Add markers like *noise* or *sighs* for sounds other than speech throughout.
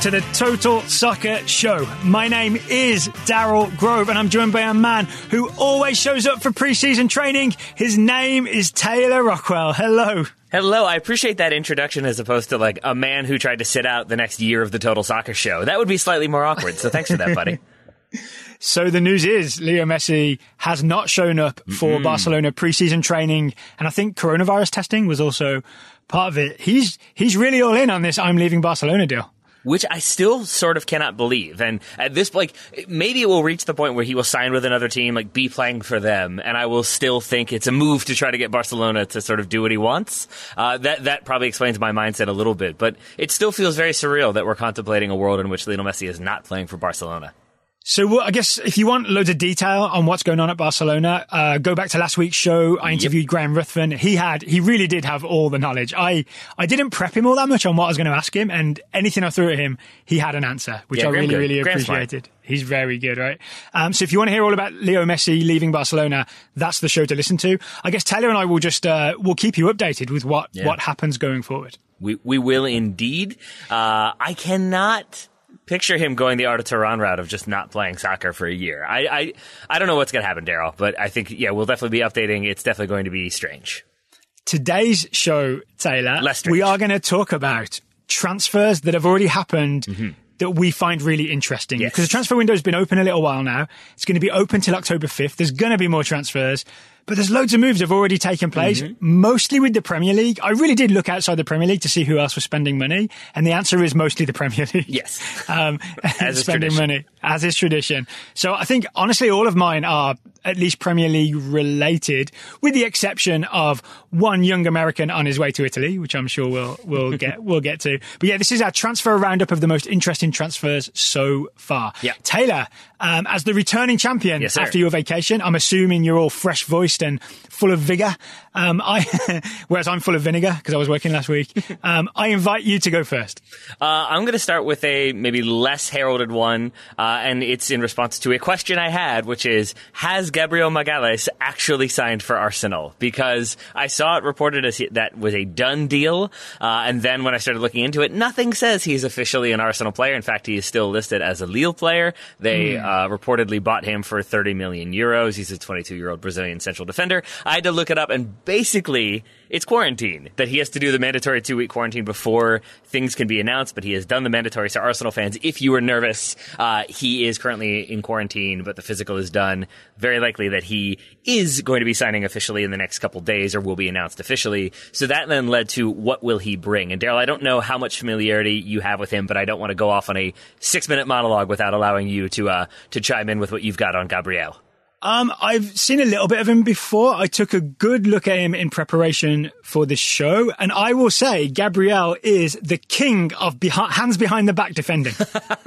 To the Total Soccer Show. My name is Daryl Grove, and I'm joined by a man who always shows up for preseason training. His name is Taylor Rockwell. Hello. Hello, I appreciate that introduction as opposed to like a man who tried to sit out the next year of the Total Soccer Show. That would be slightly more awkward. So thanks for that, buddy. *laughs* *laughs* So the news is Leo Messi has not shown up for mm-hmm. Barcelona preseason training, and I think coronavirus testing was also part of it. He's he's really all in on this I'm leaving Barcelona deal which I still sort of cannot believe. And at this, like, maybe it will reach the point where he will sign with another team, like, be playing for them, and I will still think it's a move to try to get Barcelona to sort of do what he wants. Uh, that that probably explains my mindset a little bit, but it still feels very surreal that we're contemplating a world in which Lionel Messi is not playing for Barcelona. So I guess if you want loads of detail on what's going on at Barcelona, uh, go back to last week's show. I interviewed yep. Graham Ruthven. He had, he really did have all the knowledge. I, I didn't prep him all that much on what I was going to ask him, and anything I threw at him, he had an answer, which yeah, I really, good. really Graham's appreciated. He's very good, right? Um, so if you want to hear all about Leo Messi leaving Barcelona, that's the show to listen to. I guess Taylor and I will just, uh, will keep you updated with what, yeah. what happens going forward. We, we will indeed. Uh, I cannot picture him going the Arda Turan route of just not playing soccer for a year. I I, I don't know what's going to happen, Daryl, but I think yeah, we'll definitely be updating. It's definitely going to be strange. Today's show, Taylor, we are going to talk about transfers that have already happened. Mm-hmm. That we find really interesting yes. because the transfer window has been open a little while now. It's going to be open till October 5th. There's going to be more transfers. But there's loads of moves that have already taken place, mm-hmm. mostly with the Premier League. I really did look outside the Premier League to see who else was spending money, and the answer is mostly the Premier League. Yes, *laughs* um, as *laughs* spending money as is tradition. So I think honestly, all of mine are at least Premier League related, with the exception of one young American on his way to Italy, which I'm sure we'll we'll *laughs* get we'll get to. But yeah, this is our transfer roundup of the most interesting transfers so far. Yeah, Taylor, um, as the returning champion yes, after your vacation, I'm assuming you're all fresh voiced and full of vigor. Um, I, *laughs* whereas I'm full of vinegar because I was working last week. Um, I invite you to go first. Uh, I'm going to start with a maybe less heralded one, uh, and it's in response to a question I had, which is: Has Gabriel Magalhaes actually signed for Arsenal? Because I saw it reported as he, that was a done deal, uh, and then when I started looking into it, nothing says he's officially an Arsenal player. In fact, he is still listed as a Lille player. They mm. reportedly bought him for 30 million euros. He's a 22 year old Brazilian central defender. I had to look it up, and basically, it's quarantine that he has to do the mandatory two week quarantine before things can be announced. But he has done the mandatory. So, Arsenal fans, if you were nervous, uh, he is currently in quarantine, but the physical is done. Very likely that he is going to be signing officially in the next couple days, or will be announced officially. So that then led to what will he bring? And Daryl, I don't know how much familiarity you have with him, but I don't want to go off on a six minute monologue without allowing you to uh, to chime in with what you've got on Gabriel. Um, I've seen a little bit of him before. I took a good look at him in preparation for this show, and I will say Gabriel is the king of behind, hands behind the back defending.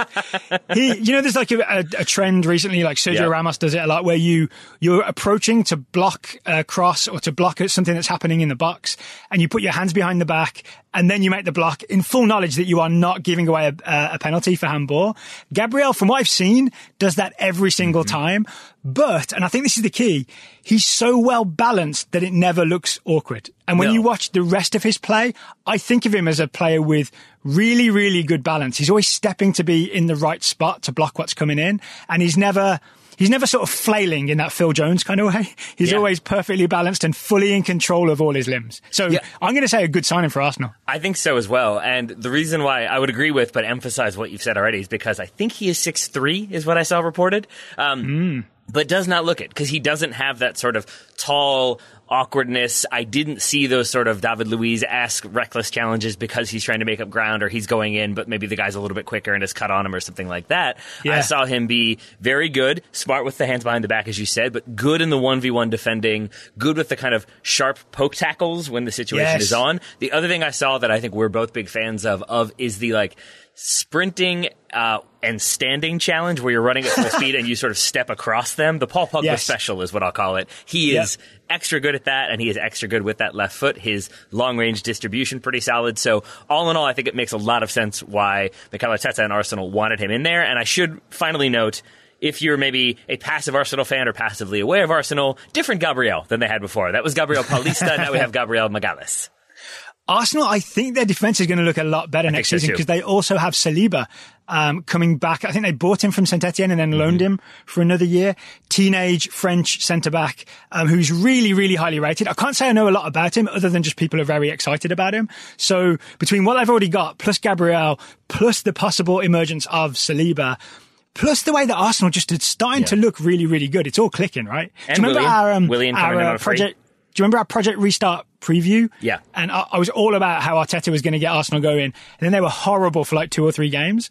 *laughs* he, you know, there's like a, a, a trend recently, like Sergio yep. Ramos does it a lot, where you you're approaching to block a cross or to block something that's happening in the box, and you put your hands behind the back, and then you make the block in full knowledge that you are not giving away a, a penalty for handball. Gabriel, from what I've seen, does that every single mm-hmm. time. But, and I think this is the key, he's so well balanced that it never looks awkward. And when no. you watch the rest of his play, I think of him as a player with really, really good balance. He's always stepping to be in the right spot to block what's coming in. And he's never, he's never sort of flailing in that Phil Jones kind of way. He's yeah. always perfectly balanced and fully in control of all his limbs. So yeah. I'm going to say a good signing for Arsenal. I think so as well. And the reason why I would agree with, but emphasize what you've said already is because I think he is six three, is what I saw reported. Um, mm but does not look it because he doesn't have that sort of tall awkwardness. I didn't see those sort of David Luiz esque reckless challenges because he's trying to make up ground or he's going in, but maybe the guy's a little bit quicker and has cut on him or something like that. Yeah. I saw him be very good, smart with the hands behind the back, as you said, but good in the 1v1 defending, good with the kind of sharp poke tackles when the situation yes. is on. The other thing I saw that I think we're both big fans of, of is the like, sprinting uh, and standing challenge where you're running at full speed and you sort of step across them. The Paul Pogba yes. special is what I'll call it. He yep. is extra good at that and he is extra good with that left foot. His long range distribution pretty solid. So all in all, I think it makes a lot of sense why Mikel Arteta and Arsenal wanted him in there. And I should finally note if you're maybe a passive Arsenal fan or passively aware of Arsenal, different Gabriel than they had before. That was Gabriel Paulista. *laughs* now we have Gabriel Magalhaes. Arsenal, I think their defense is going to look a lot better next so season because they also have Saliba um, coming back. I think they bought him from Saint Etienne and then Mm-hmm. loaned him for another year. Teenage French centre back um, who's really, really highly rated. I can't say I know a lot about him other than just people are very excited about him. So between what they've already got, plus Gabriel, plus the possible emergence of Saliba. Plus the way that Arsenal just is starting to look really, really good. It's all clicking, right? And Do you remember Willian. our, um, Willian coming our uh, project? Do you remember our Project Restart preview? Yeah. And I, I was all about how Arteta was going to get Arsenal going. And then they were horrible for like two or three games.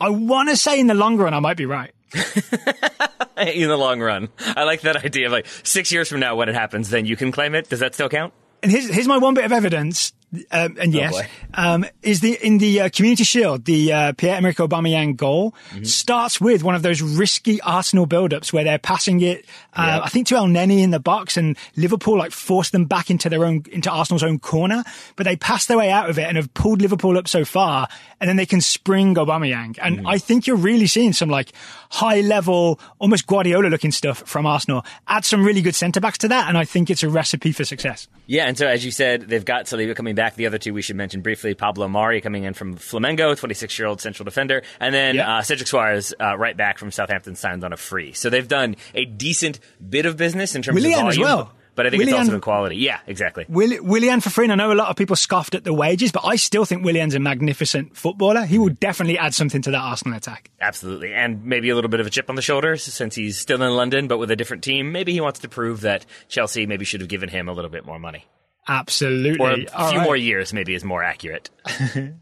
I want to say in the long run, I might be right. *laughs* in the long run. I like that idea of like six years from now when it happens, then you can claim it. Does that still count? And here's, here's my one bit of evidence. Um, and yes, boy. um, is the in the uh, Community Shield, the uh, Pierre-Emerick Aubameyang goal starts with one of those risky Arsenal build-ups where they're passing it, uh, Yep. I think to Elneny in the box, and Liverpool like force them back into their own into Arsenal's own corner, but they passed their way out of it and have pulled Liverpool up so far, and then they can spring Aubameyang, and I think you're really seeing some like high-level, almost Guardiola-looking stuff from Arsenal. Add some really good centre backs to that, and I think it's a recipe for success. Yeah, and so as you said, they've got Saliba coming back. The other two we should mention briefly: Pablo Mari coming in from Flamengo, 26-year-old central defender, and then Yeah. uh, Cedric Soares, uh, right back from Southampton, signed on a free. So they've done a decent bit of business in terms Willian of as well. But I think it's Willian- also in quality. Yeah, exactly. Will, Willian for free. and I know a lot of people scoffed at the wages, but I still think Willian's a magnificent footballer. He will definitely add something to that Arsenal attack. Absolutely. And maybe a little bit of a chip on the shoulder since he's still in London, but with a different team. Maybe he wants to prove that Chelsea maybe should have given him a little bit more money. Absolutely. Or a All few right. more years, maybe, is more accurate. *laughs* I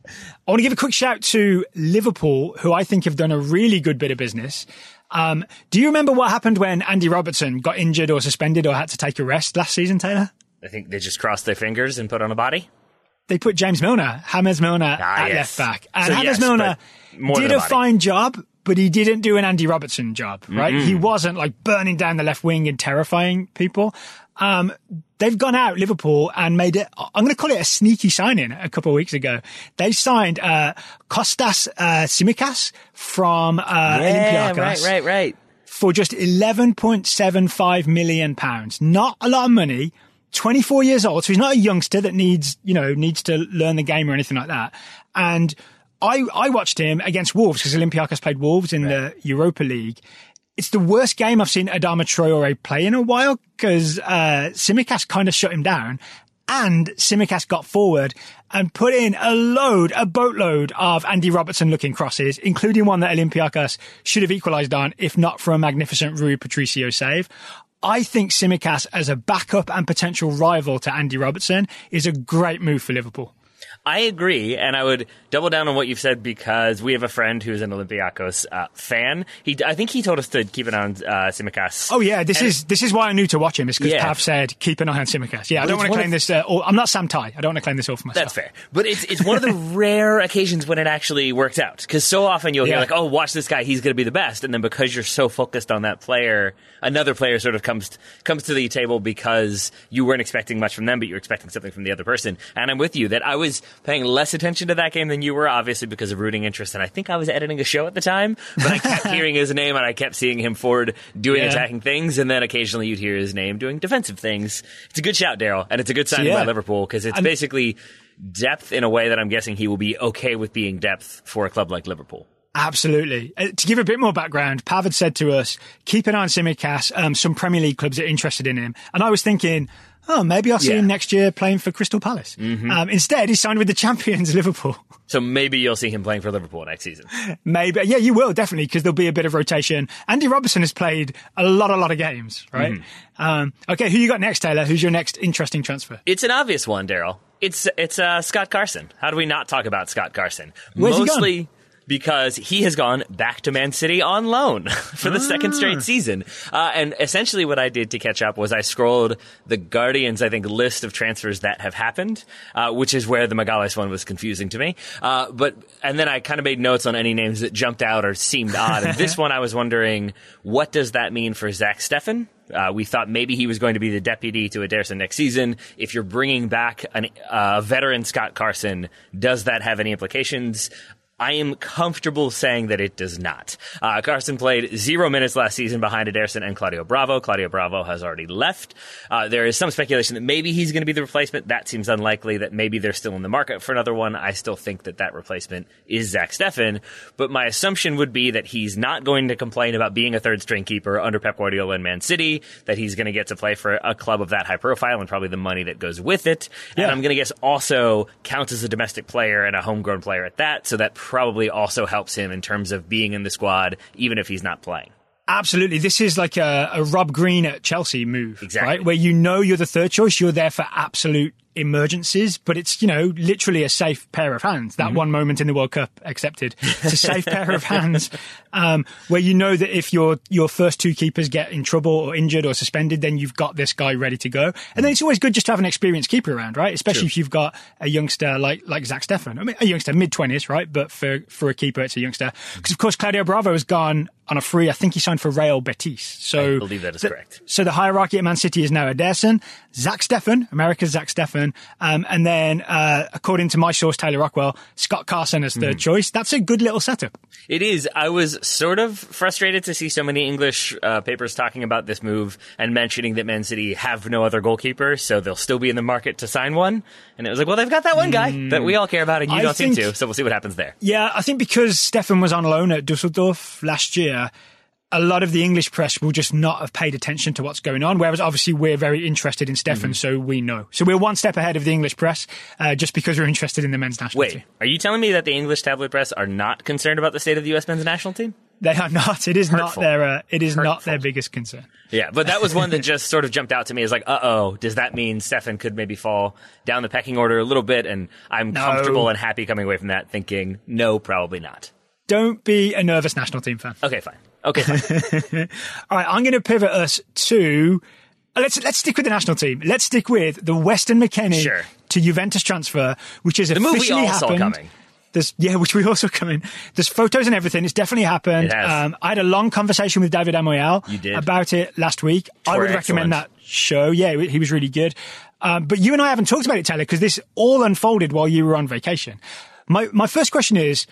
want to give a quick shout to Liverpool, who I think have done a really good bit of business. Um, do you remember what happened when Andy Robertson got injured or suspended or had to take a rest last season, Taylor? I think they just crossed their fingers and put on a body. They put James Milner, James Milner, Ah, at yes. left back. And So James yes, Milner did a a fine job, but he didn't do an Andy Robertson job, right? He wasn't like burning down the left wing and terrifying people. Um, they've gone out Liverpool and made it. I'm going to call it a sneaky signing. A couple of weeks ago, they signed uh, Kostas uh, Tsimikas from uh, Olympiacos right, right, right. for just 11.75 million pounds. Not a lot of money. 24 years old. So he's not a youngster that needs, you know, needs to learn the game or anything like that. And I, I watched him against Wolves because Olympiacos played Wolves in the Europa League. It's the worst game I've seen Adama Traore play in a while because, uh, Tsimikas kind of shut him down and Tsimikas got forward and put in a load, a boatload of Andy Robertson looking crosses, including one that Olympiacos should have equalised on, if not for a magnificent Rui Patricio save. I think Tsimikas as a backup and potential rival to Andy Robertson is a great move for Liverpool. I agree, and I would double down on what you've said because we have a friend who's an Olympiacos uh, fan. He, I think he told us to keep an eye on uh, Tsimikas. Oh yeah, this And- is this is why I knew to watch him. Is because Yeah. Pav said keep an eye on Tsimikas. Yeah, I don't want to claim this. Uh, all, I'm not Sam Tai. I don't want to claim this all for myself. That's fair, but it's it's one of the *laughs* rare occasions when it actually works out. Because so often you'll hear Yeah. like, "Oh, watch this guy; he's going to be the best," and then because you're so focused on that player, another player sort of comes comes to the table because you weren't expecting much from them, but you're expecting something from the other person. And I'm with you that I was paying less attention to that game than you were, obviously because of rooting interest, and I think I was editing a show at the time, but I kept *laughs* hearing his name and I kept seeing him forward doing Yeah. attacking things, and then occasionally you'd hear his name doing defensive things. It's a good shout, Daryl, and it's a good sign yeah. by Liverpool because it's And- basically depth in a way that I'm guessing he will be okay with being depth for a club like Liverpool. Absolutely. Uh, to give a bit more background, Pav had said to us, keep an eye on Tsimikas. Um, some Premier League clubs are interested in him. And I was thinking, oh, maybe I'll see Yeah. him next year playing for Crystal Palace. Um, instead, he signed with the champions, *laughs* Liverpool. So maybe you'll see him playing for Liverpool next season. Maybe. Yeah, you will, definitely, because there'll be a bit of rotation. Andy Robertson has played a lot, a lot of games, right? Um, okay, who you got next, Taylor? Who's your next interesting transfer? It's an obvious one, Daryl. It's it's uh, Scott Carson. How do we not talk about Scott Carson? Where's he gone? Because he has gone back to Man City on loan *laughs* for the second Ah. straight season. Uh, and essentially, what I did to catch up was I scrolled the Guardians, I think, list of transfers that have happened, uh, which is where the Magalhaes one was confusing to me. Uh, but and then I kind of made notes on any names that jumped out or seemed odd. And this *laughs* one, I was wondering, what does that mean for Zach Steffen? Uh, we thought maybe he was going to be the deputy to Ederson next season. If you're bringing back a uh, veteran Scott Carson, does that have any implications? I am comfortable saying that it does not. Uh, Carson played zero minutes last season behind Ederson and Claudio Bravo. Claudio Bravo has already left. Uh, there is some speculation that maybe he's going to be the replacement. That seems unlikely. That maybe they're still in the market for another one. I still think that that replacement is Zach Steffen. But my assumption would be that he's not going to complain about being a third string keeper under Pep Guardiola in Man City. That he's going to get to play for a club of that high profile and probably the money that goes with it. Yeah. And I'm going to guess also counts as a domestic player and a homegrown player at that. So that probably also helps him in terms of being in the squad, even if he's not playing. Absolutely. This is like a, a Rob Green at Chelsea move, Exactly. right? Where you know you're the third choice, you're there for absolute emergencies, but it's, you know, literally a safe pair of hands. That one moment in the World Cup accepted. It's a safe *laughs* pair of hands, um, where you know that if your, your first two keepers get in trouble or injured or suspended, then you've got this guy ready to go. And then it's always good just to have an experienced keeper around, right? Especially if you've got a youngster like, like Zach Steffen. I mean, a youngster mid twenties, right? But for, for a keeper, it's a youngster. Because of course, Claudio Bravo has gone on a free. I think he signed for Real Betis. So I believe that is the- correct. So the hierarchy at Man City is now Ederson, Zach Steffen, America's Zach Steffen, um, and then uh, according to my source, Taylor Rockwell, Scott Carson as third choice. That's a good little setup. It is. I was sort of frustrated to see so many English uh, papers talking about this move and mentioning that Man City have no other goalkeeper, so they'll still be in the market to sign one. And it was like, well, they've got that one guy that we all care about, and you I don't seem to. So we'll see what happens there. Yeah, I think because Steffen was on loan at Dusseldorf last year, a lot of the English press will just not have paid attention to what's going on. Whereas obviously we're very interested in Steffen, Mm-hmm. so we know. So we're one step ahead of the English press, uh, just because we're interested in the men's national Wait, team. are you telling me that the English tabloid press are not concerned about the state of the U.S. men's national team? They are not. It is not their. Uh, it is not their biggest concern. Yeah, but that was one that *laughs* just sort of jumped out to me as like, uh oh, does that mean Steffen could maybe fall down the pecking order a little bit? And I'm No. comfortable and happy coming away from that thinking, no, probably not. Don't be a nervous national team fan. Okay, fine. Okay, fine. *laughs* All right, I'm going to pivot us to uh, let's let's stick with the national team. Let's stick with the Weston McKennie Sure. to Juventus transfer, which is the officially happened. coming. There's yeah, which we also come in. There's photos and everything. It's definitely happened. It. Um, I had a long conversation with David Amoyal about it last week. I would recommend excellent. that show. Yeah, he was really good. Um, but you and I haven't talked about it, Taylor, because this all unfolded while you were on vacation. My my first question is: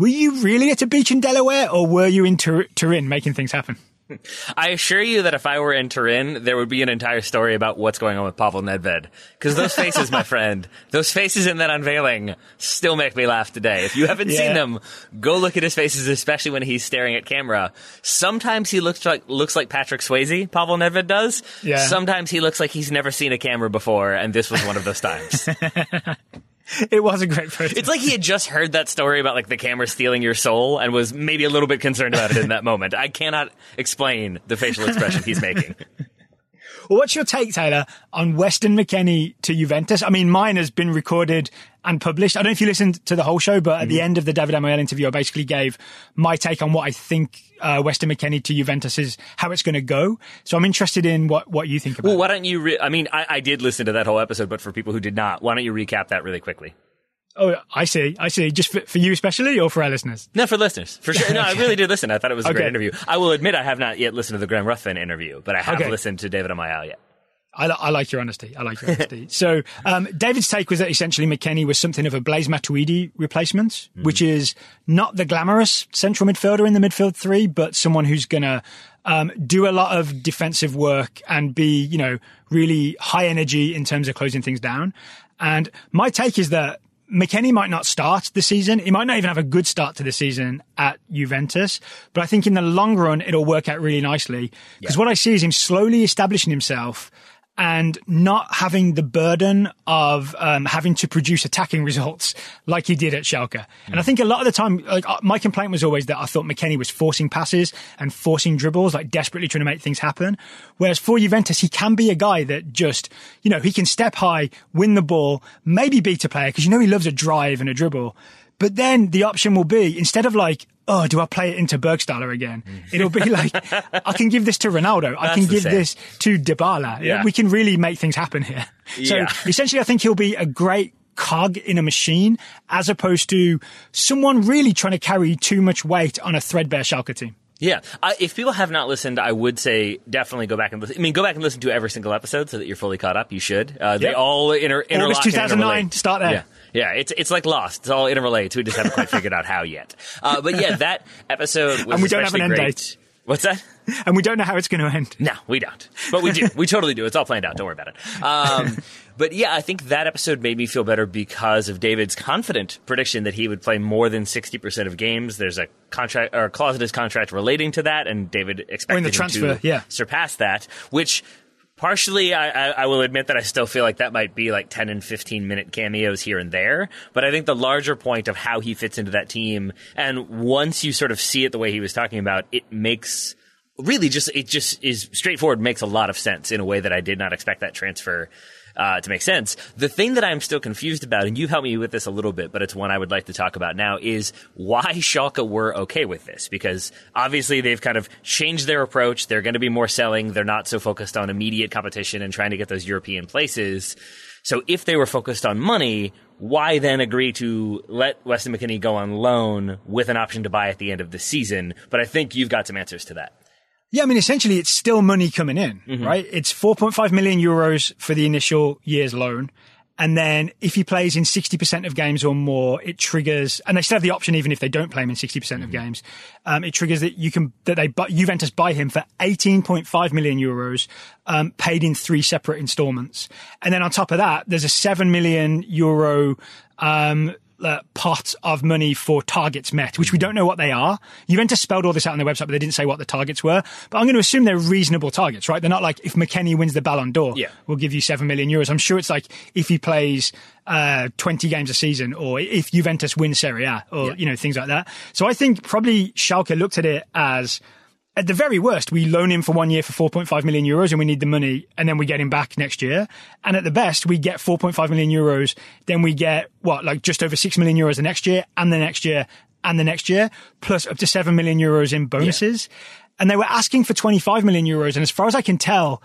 Were you really at a beach in Delaware, or were you in Tur- Turin making things happen? I assure you that if I were in Turin, there would be an entire story about what's going on with Pavel Nedved. Because those *laughs* faces, my friend, those faces in that unveiling still make me laugh today. If you haven't Yeah. seen them, go look at his faces, especially when he's staring at camera. Sometimes he looks like looks like Patrick Swayze, Pavel Nedved does. Yeah. Sometimes he looks like he's never seen a camera before, and this was one of those times. *laughs* *laughs* It was a great photo. It's like he had just heard that story about like the camera stealing your soul and was maybe a little bit concerned about it in that moment. I cannot explain the facial expression he's making. *laughs* Well, what's your take, Taylor, on Weston McKennie to Juventus? I mean, mine has been recorded and published. I don't know if you listened to the whole show, but at the end of the David Amoyal interview, I basically gave my take on what I think uh, Weston McKennie to Juventus is, how it's going to go. So I'm interested in what, what you think about Well, why don't you? Re- I mean, I, I did listen to that whole episode, but for people who did not, why don't you recap that really quickly? Oh, I see. I see. Just for, for you especially or for our listeners? No, for listeners, for sure. No, I really did listen. I thought it was a Okay. great interview. I will admit I have not yet listened to the Graham Ruthven interview, but I have Okay. listened to David Amoyal yet. I, li- I like your honesty. I like your honesty. so, um, David's take was that essentially McKennie was something of a Blaise Matuidi replacement, which is not the glamorous central midfielder in the midfield three, but someone who's going to um, do a lot of defensive work and be, you know, really high energy in terms of closing things down. And my take is that McKennie might not start the season. He might not even have a good start to the season at Juventus, but I think in the long run, it'll work out really nicely. Because what I see is him slowly establishing himself and not having the burden of um, having to produce attacking results like he did at Schalke. And I think a lot of the time, like uh, my complaint was always that I thought McKennie was forcing passes and forcing dribbles, like desperately trying to make things happen. Whereas for Juventus, he can be a guy that just, you know, he can step high, win the ball, maybe beat a player because you know he loves a drive and a dribble. But then the option will be instead of like, oh, do I play it into Burgstaller again? *laughs* It'll be like, I can give this to Ronaldo. I can give same. this to Dybala. Yeah. We can really make things happen here. So Yeah. essentially, I think he'll be a great cog in a machine as opposed to someone really trying to carry too much weight on a threadbare Schalke team. Yeah, I, if people have not listened, I would say definitely go back and listen. I mean, go back and listen to every single episode so that you're fully caught up. You should. Uh, they Yep. all inter- interlock August 2009, start there. Yeah, Yeah, it's it's like Lost. It's all interrelated. We just haven't quite figured out how yet. Uh, but yeah, that episode was And we don't have an end great. date. What's that? And we don't know how it's going to end. No, we don't. But we do. we totally do. It's all planned out. Don't worry about it. Um, but yeah, I think that episode made me feel better because of David's confident prediction that he would play more than 60% of games. There's a contract or a clause in his contract relating to that, and David expected him transfer, to yeah. surpass that, which partially I, I, will admit that I still feel like that might be like 10 and 15 minute cameos here and there. But I think the larger point of how he fits into that team, and once you sort of see it the way he was talking about, it makes really just it just is straightforward makes a lot of sense in a way that I did not expect that transfer uh, to make sense. The thing that I'm still confused about, and you've helped me with this a little bit, but it's one I would like to talk about now, is why Schalke were okay with this. Because obviously they've kind of changed their approach. They're going to be more selling. They're not so focused on immediate competition and trying to get those European places. So if they were focused on money, why then agree to let Weston McKennie go on loan with an option to buy at the end of the season? But I think you've got some answers to that. Yeah, I mean, essentially, it's still money coming in, Mm-hmm. right? It's 4.5 million euros for the initial year's loan. And then if he plays in 60% of games or more, it triggers, and they still have the option, even if they don't play him in 60% of games, um, it triggers that you can, that they, bu- Juventus buy him for 18.5 million euros, um, paid in three separate installments. And then on top of that, there's a 7 million euro, um, uh, pot of money for targets met, which we don't know what they are. Juventus spelled all this out on their website, but they didn't say what the targets were. But I'm going to assume they're reasonable targets, right? They're not like if McKennie wins the Ballon d'Or, Yeah. we'll give you seven million euros. I'm sure it's like if he plays uh, 20 games a season, or if Juventus wins Serie A, or Yeah. you know things like that. So I think probably Schalke looked at it as. At the very worst, we loan him for one year for 4.5 million euros and we need the money and then we get him back next year. And at the best, we get 4.5 million euros. Then we get what, like just over 6 million euros the next year and the next year and the next year, plus up to 7 million euros in bonuses. And they were asking for 25 million euros. And as far as I can tell,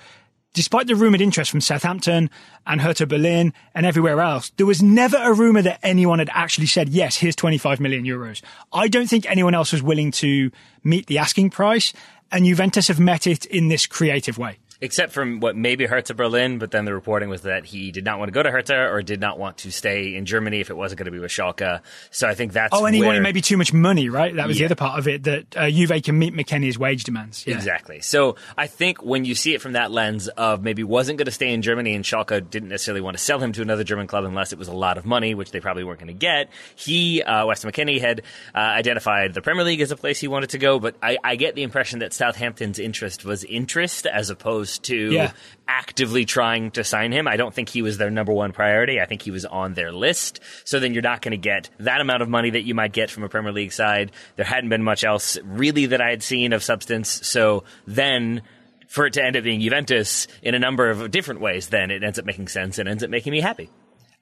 despite the rumored interest from Southampton and Hertha Berlin and everywhere else, there was never a rumor that anyone had actually said, yes, here's 25 million euros. I don't think anyone else was willing to meet the asking price and Juventus have met it in this creative way. Except from what maybe Hertha Berlin, but then the reporting was that he did not want to go to Hertha or did not want to stay in Germany if it wasn't going to be with Schalke. So I think that's Oh, and he where, wanted maybe too much money, right? That was the other part of it that uh, Juve can meet McKennie's wage demands. Yeah. Exactly. So I think when you see it from that lens of maybe wasn't going to stay in Germany and Schalke didn't necessarily want to sell him to another German club unless it was a lot of money, which they probably weren't going to get. He, uh, Weston McKennie, had uh, identified the Premier League as a place he wanted to go, but I, I get the impression that Southampton's interest was interest as opposed to Yeah. actively trying to sign him. I don't think he was their number one priority. I think he was on their list. So then you're not going to get that amount of money that you might get from a Premier League side. There hadn't been much else really that I had seen of substance. So then for it to end up being Juventus in a number of different ways, then it ends up making sense and ends up making me happy.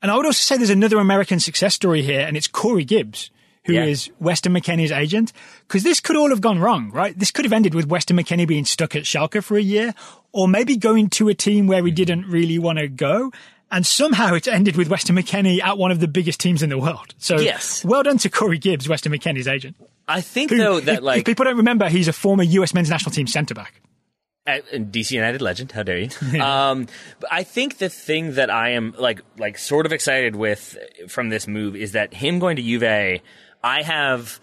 And I would also say there's another American success story here, and it's Corey Gibbs, who is Yeah. Weston McKennie's agent. Because this could all have gone wrong, right? This could have ended with Weston McKennie being stuck at Schalke for a year, or maybe going to a team where he didn't really want to go. And somehow it's ended with Weston McKennie at one of the biggest teams in the world. So Yes. well done to Corey Gibbs, Weston McKennie's agent. I think Who, though that if like people don't remember, he's a former US men's national team centre back. DC United legend. How dare you? *laughs* um, but I think the thing that I am like, like, sort of excited with from this move is that him going to Juve. I have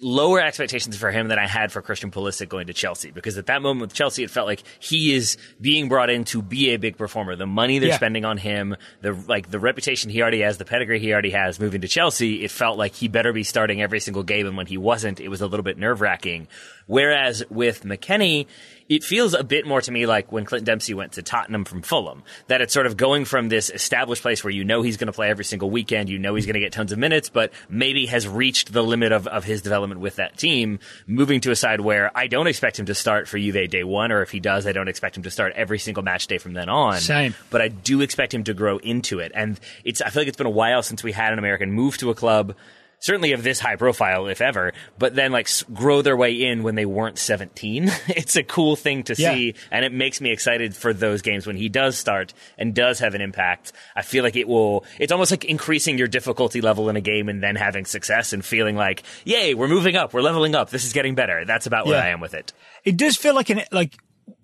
lower expectations for him than I had for Christian Pulisic going to Chelsea because at that moment with Chelsea, it felt like he is being brought in to be a big performer. The money they're Yeah. spending on him, the like, the reputation he already has, the pedigree he already has, moving to Chelsea, it felt like he better be starting every single game. And when he wasn't, it was a little bit nerve wracking. Whereas with McKennie, it feels a bit more to me like when Clint Dempsey went to Tottenham from Fulham. That it's sort of going from this established place where you know he's going to play every single weekend, you know he's going to get tons of minutes, but maybe has reached the limit of, of his development with that team, moving to a side where I don't expect him to start for Juve day one, or if he does, I don't expect him to start every single match day from then on. Same. But I do expect him to grow into it. And it's, I feel like it's been a while since we had an American move to a club certainly of this high profile, if ever, but then like s- grow their way in when they weren't 17. *laughs* it's a cool thing to Yeah. see, and it makes me excited for those games when he does start and does have an impact. I feel like it will, it's almost like increasing your difficulty level in a game and then having success and feeling like, yay, we're moving up, we're leveling up, this is getting better. That's about where Yeah. I am with it. It does feel like an like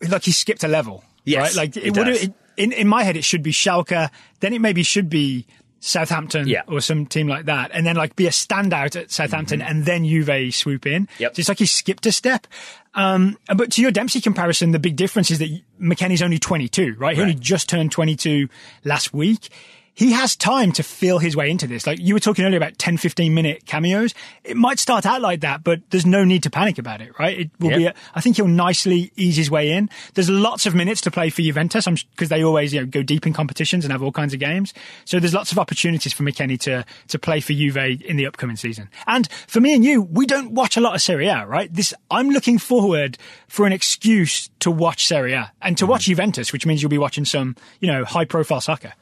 like he skipped a level. Yes, right? Like it it would in in my head it should be Schalke, then it maybe should be Southampton Yeah. or some team like that, and then like be a standout at Southampton, and then Juve swoop in. Mm-hmm. Yep. So it's like he skipped a step. Um, but to your Dempsey comparison, the big difference is that McKennie's only 22, right? He only just turned 22 last week. He has time to feel his way into this. Like you were talking earlier about 10, 15 minute cameos. It might start out like that, but there's no need to panic about it, right? It will be, Yep. a, I think he'll nicely ease his way in. There's lots of minutes to play for Juventus because they always, you know, go deep in competitions and have all kinds of games. So there's lots of opportunities for McKennie to, to play for Juve in the upcoming season. And for me and you, we don't watch a lot of Serie A, right? This, I'm looking forward for an excuse to watch Serie A and to mm-hmm. watch Juventus, which means you'll be watching some, you know, high profile soccer.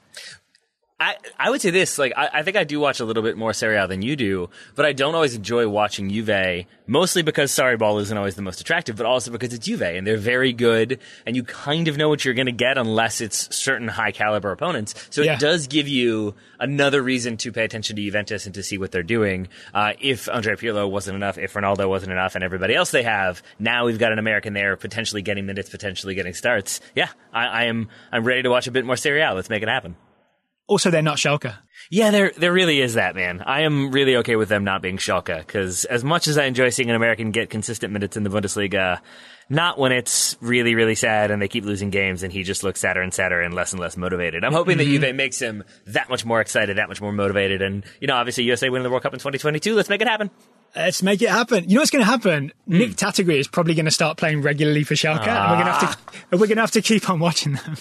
I, I would say this, like, I, I think I do watch a little bit more Serie A than you do, but I don't always enjoy watching Juve, mostly because Sarri Ball isn't always the most attractive, but also because it's Juve, and they're very good, and you kind of know what you're gonna get unless it's certain high caliber opponents. So Yeah. it does give you another reason to pay attention to Juventus and to see what they're doing. Uh, if Andre Pirlo wasn't enough, if Ronaldo wasn't enough, and everybody else they have, now we've got an American there, potentially getting minutes, potentially getting starts. Yeah, I, I am, I'm ready to watch a bit more Serie A. Let's make it happen. Also, they're not Schalke. Yeah, there there really is that, man. I am really okay with them not being Schalke because as much as I enjoy seeing an American get consistent minutes in the Bundesliga, not when it's really really sad and they keep losing games and he just looks sadder and sadder and less and less motivated. I'm hoping that Juve makes him that much more excited, that much more motivated, and you know, obviously USA winning the World Cup in 2022. Let's make it happen. Let's make it happen. You know what's going to happen? Hmm. Nick Taitague is probably going to start playing regularly for Schalke, and we're going to have to we're going to have to keep on watching them.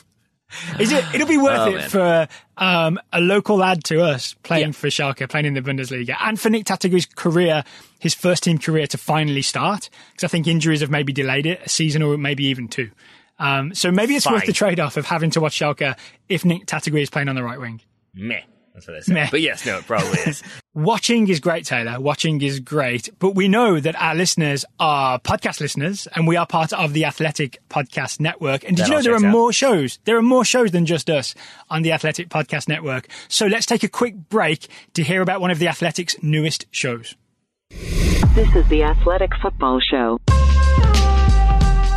Is it? It'll be worth Oh, it man. for um, a local lad to us playing Yeah. for Schalke, playing in the Bundesliga, and for Nick Taitague's career, his first team career to finally start. Because I think injuries have maybe delayed it a season or maybe even two. Um, so maybe it's worth the trade off of having to watch Schalke if Nick Taitague is playing on the right wing. Meh. That's what I said. *laughs* Meh. But yes, no, it probably is. *laughs* Watching is great, Taylor. Watching is great. But we know that our listeners are podcast listeners and we are part of the Athletic Podcast Network. And did That you know there are out. more shows? There are more shows than just us on the Athletic Podcast Network. So let's take a quick break to hear about one of the Athletic's newest shows. This is the Athletic Football Show.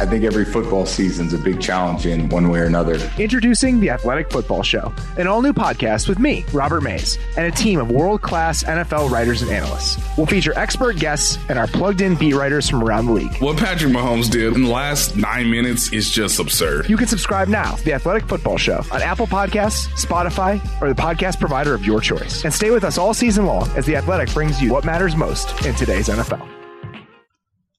I think every football season's a big challenge in one way or another. Introducing the Athletic Football Show, an all new podcast with me, Robert Mays, and a team of world class NFL writers and analysts. We'll feature expert guests and our plugged in beat writers from around the league. What Patrick Mahomes did in the last nine minutes is just absurd. You can subscribe now to the Athletic Football Show on Apple Podcasts, Spotify, or the podcast provider of your choice. And stay with us all season long as the Athletic brings you what matters most in today's NFL.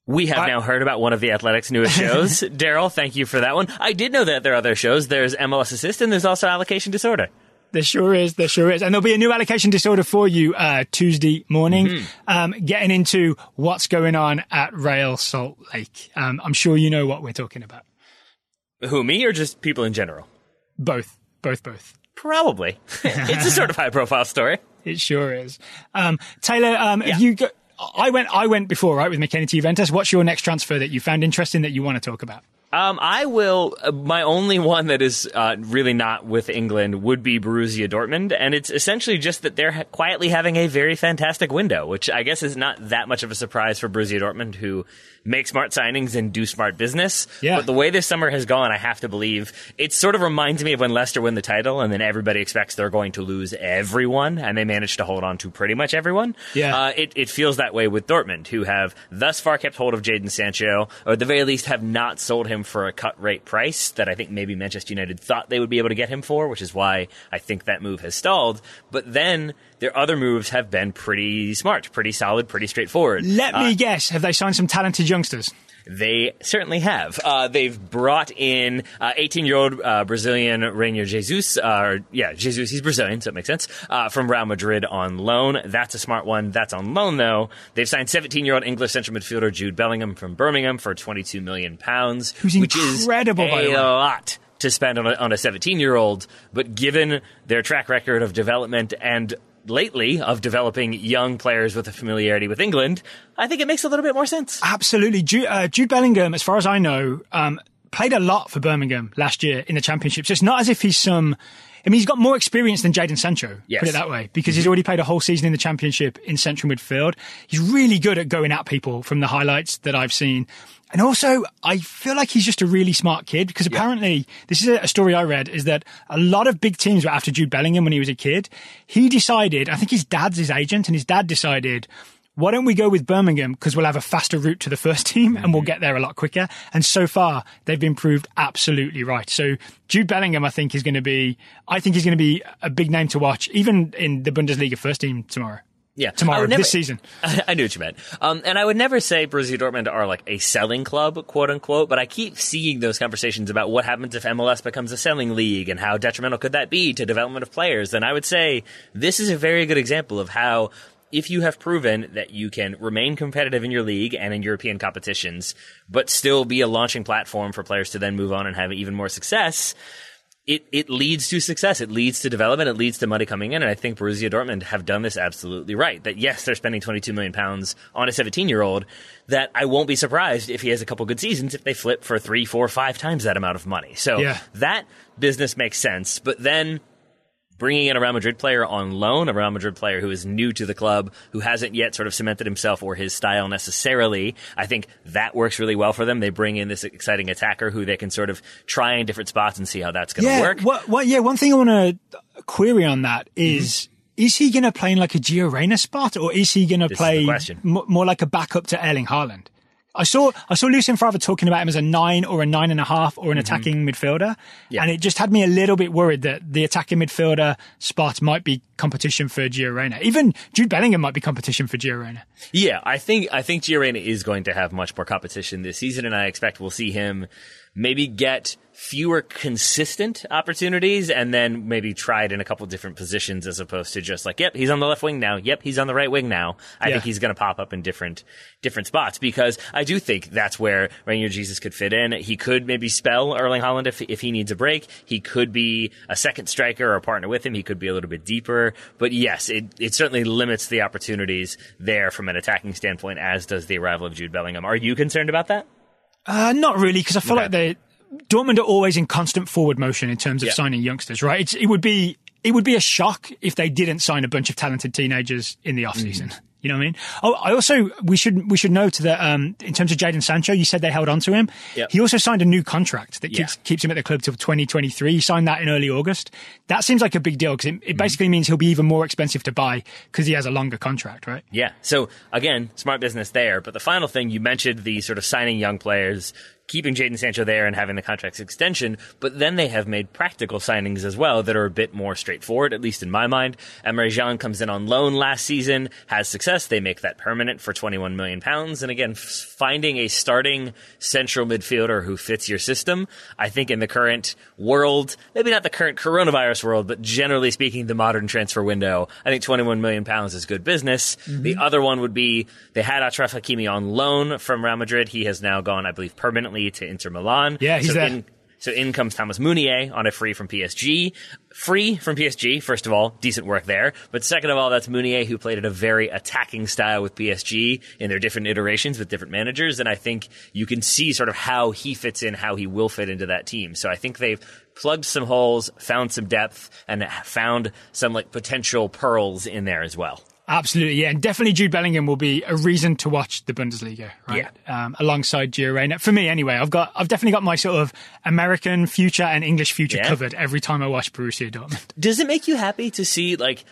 We have I- now heard about one of the Athletics' newest *laughs* shows. Daryl, thank you for that one. I did know that there are other shows. There's MLS Assist and there's also Allocation Disorder. There sure is. There sure is. And there'll be a new allocation disorder for you uh, Tuesday morning, Mm-hmm. um, getting into what's going on at Real Salt Lake. Um, I'm sure you know what we're talking about. Who, me or just people in general? Both. Both, both. Probably. *laughs* it's a sort of high profile story. It sure is. Um, Taylor, um, have you got, I went, I went before, right, with McKennie to Juventus. What's your next transfer that you found interesting that you want to talk about? Um, I will. Uh, my only one that is uh, really not with England would be Borussia Dortmund, and it's essentially just that they're ha- quietly having a very fantastic window, which I guess is not that much of a surprise for Borussia Dortmund, who make smart signings and do smart business. Yeah. But the way this summer has gone, I have to believe it sort of reminds me of when Leicester win the title, and then everybody expects they're going to lose everyone, and they manage to hold on to pretty much everyone. Yeah. Uh, it, it feels that way with Dortmund, who have thus far kept hold of Jaden Sancho, or at the very least have not sold him for a cut rate price that I think maybe Manchester United thought they would be able to get him for, which is why I think that move has stalled. But then their other moves have been pretty smart, pretty solid, pretty straightforward. Let Uh, me guess. Have they signed some talented youngsters? They certainly have. Uh, they've brought in 18 year old uh, Brazilian Reinier Jesus. Uh, yeah, Jesus, he's Brazilian, so it makes sense. Uh, from Real Madrid on loan. That's a smart one. That's on loan, though. They've signed 17 year old English central midfielder Jude Bellingham from Birmingham for 22 million pounds. Who's which incredible, is by a way. lot to spend on a, on a 17 year old. But given their track record of development and lately of developing young players with a familiarity with England, I think it makes a little bit more sense. Absolutely. Jude, uh, Jude Bellingham, as far as I know, um, played a lot for Birmingham last year in the championship. So it's not as if he's some. I mean, he's got more experience than Jaden Sancho, Yes. put it that way, because he's already played a whole season in the championship in central midfield. He's really good at going at people from the highlights that I've seen. And also, I feel like he's just a really smart kid because apparently, this is a a story I read, is that a lot of big teams were after Jude Bellingham when he was a kid. He decided, I think his dad's his agent, and his dad decided, why don't we go with Birmingham because we'll have a faster route to the first *laughs* team and we'll mm-hmm. get there a lot quicker. And so far, they've been proved absolutely right. So Jude Bellingham, I think, is going to be, I think he's going to be a big name to watch, even in the Bundesliga first team tomorrow. Yeah, Tomorrow, never- this season. *laughs* I knew what you meant. Um, and I would never say Borussia Dortmund are like a selling club, quote unquote, but I keep seeing those conversations about what happens if MLS becomes a selling league and how detrimental could that be to development of players. And I would say this is a very good example of how if you have proven that you can remain competitive in your league and in European competitions, but still be a launching platform for players to then move on and have even more success, it, it leads to success. It leads to development. It leads to money coming in. And I think Borussia Dortmund have done this absolutely right. That yes, they're spending 22 million pounds on a 17 year old. That I won't be surprised if he has a couple good seasons if they flip for three, four, five times that amount of money. So Yeah. that business makes sense. But then bringing in a Real Madrid player on loan, a Real Madrid player who is new to the club, who hasn't yet sort of cemented himself or his style necessarily, I think that works really well for them. They bring in this exciting attacker who they can sort of try in different spots and see how that's going to Yeah. work. What, what, yeah. One thing I want to query on that is, Mm-hmm. is he going to play in like a Gio Reyna spot or is he going to This is the play m- more like a backup to Erling Haaland? I saw I saw Lucien Favre talking about him as a nine or a nine and a half or an attacking midfielder, Mm-hmm. Yeah. and it just had me a little bit worried that the attacking midfielder spot might be competition for Gio Reyna. Even Jude Bellingham might be competition for Gio Reyna. Yeah, I think I think Gio Reyna is going to have much more competition this season, and I expect we'll see him maybe get fewer consistent opportunities, and then maybe try it in a couple different positions as opposed to just like, yep, he's on the left wing now, yep, he's on the right wing now. I Yeah. think he's going to pop up in different different spots because I do think that's where Reinier Jesus could fit in. He could maybe spell Erling Haaland if if he needs a break. He could be a second striker or a partner with him. He could be a little bit deeper, but yes, it it certainly limits the opportunities there from an attacking standpoint, as does the arrival of Jude Bellingham. Are you concerned about that? Uh, not really, because I feel Okay. like they Dortmund are always in constant forward motion in terms of signing youngsters, right? It's, it would be it would be a shock if they didn't sign a bunch of talented teenagers in the off season. Mm-hmm. You know what I mean? Oh, I also we should we should note that um, in terms of Jaden Sancho, you said they held on to him. Yep. He also signed a new contract that Yeah. keeps keeps him at the club till 2023. He signed that in early August. That seems like a big deal because it, Mm-hmm. it basically means he'll be even more expensive to buy because he has a longer contract, right? Yeah. So again, smart business there. But the final thing you mentioned the sort of signing young players, keeping Jaden Sancho there and having the contract's extension. But then they have made practical signings as well that are a bit more straightforward, at least in my mind. Emre Can comes in on loan last season, has success. They make that permanent for 21 million pounds. And again, f- finding a starting central midfielder who fits your system, I think in the current world, maybe not the current coronavirus world, but generally speaking, the modern transfer window, I think 21 million pounds is good business. Mm-hmm. The other one would be they had Achraf Hakimi on loan from Real Madrid. He has now gone, I believe, permanently to Inter Milan. Yeah, he's so there. In, so in comes Thomas Meunier on a free from PSG. Free from PSG, first of all, decent work there. But second of all, that's Meunier who played in a very attacking style with PSG in their different iterations with different managers. And I think you can see sort of how he fits in, how he will fit into that team. So I think they've plugged some holes, found some depth, and found some like potential pearls in there as well. Absolutely, yeah, and definitely Jude Bellingham will be a reason to watch the Bundesliga, right? Um, alongside Gio Reyna. For me, anyway, I've got, I've definitely got my sort of American future and English future Yeah. covered every time I watch Borussia Dortmund. *laughs* Does it make you happy to see like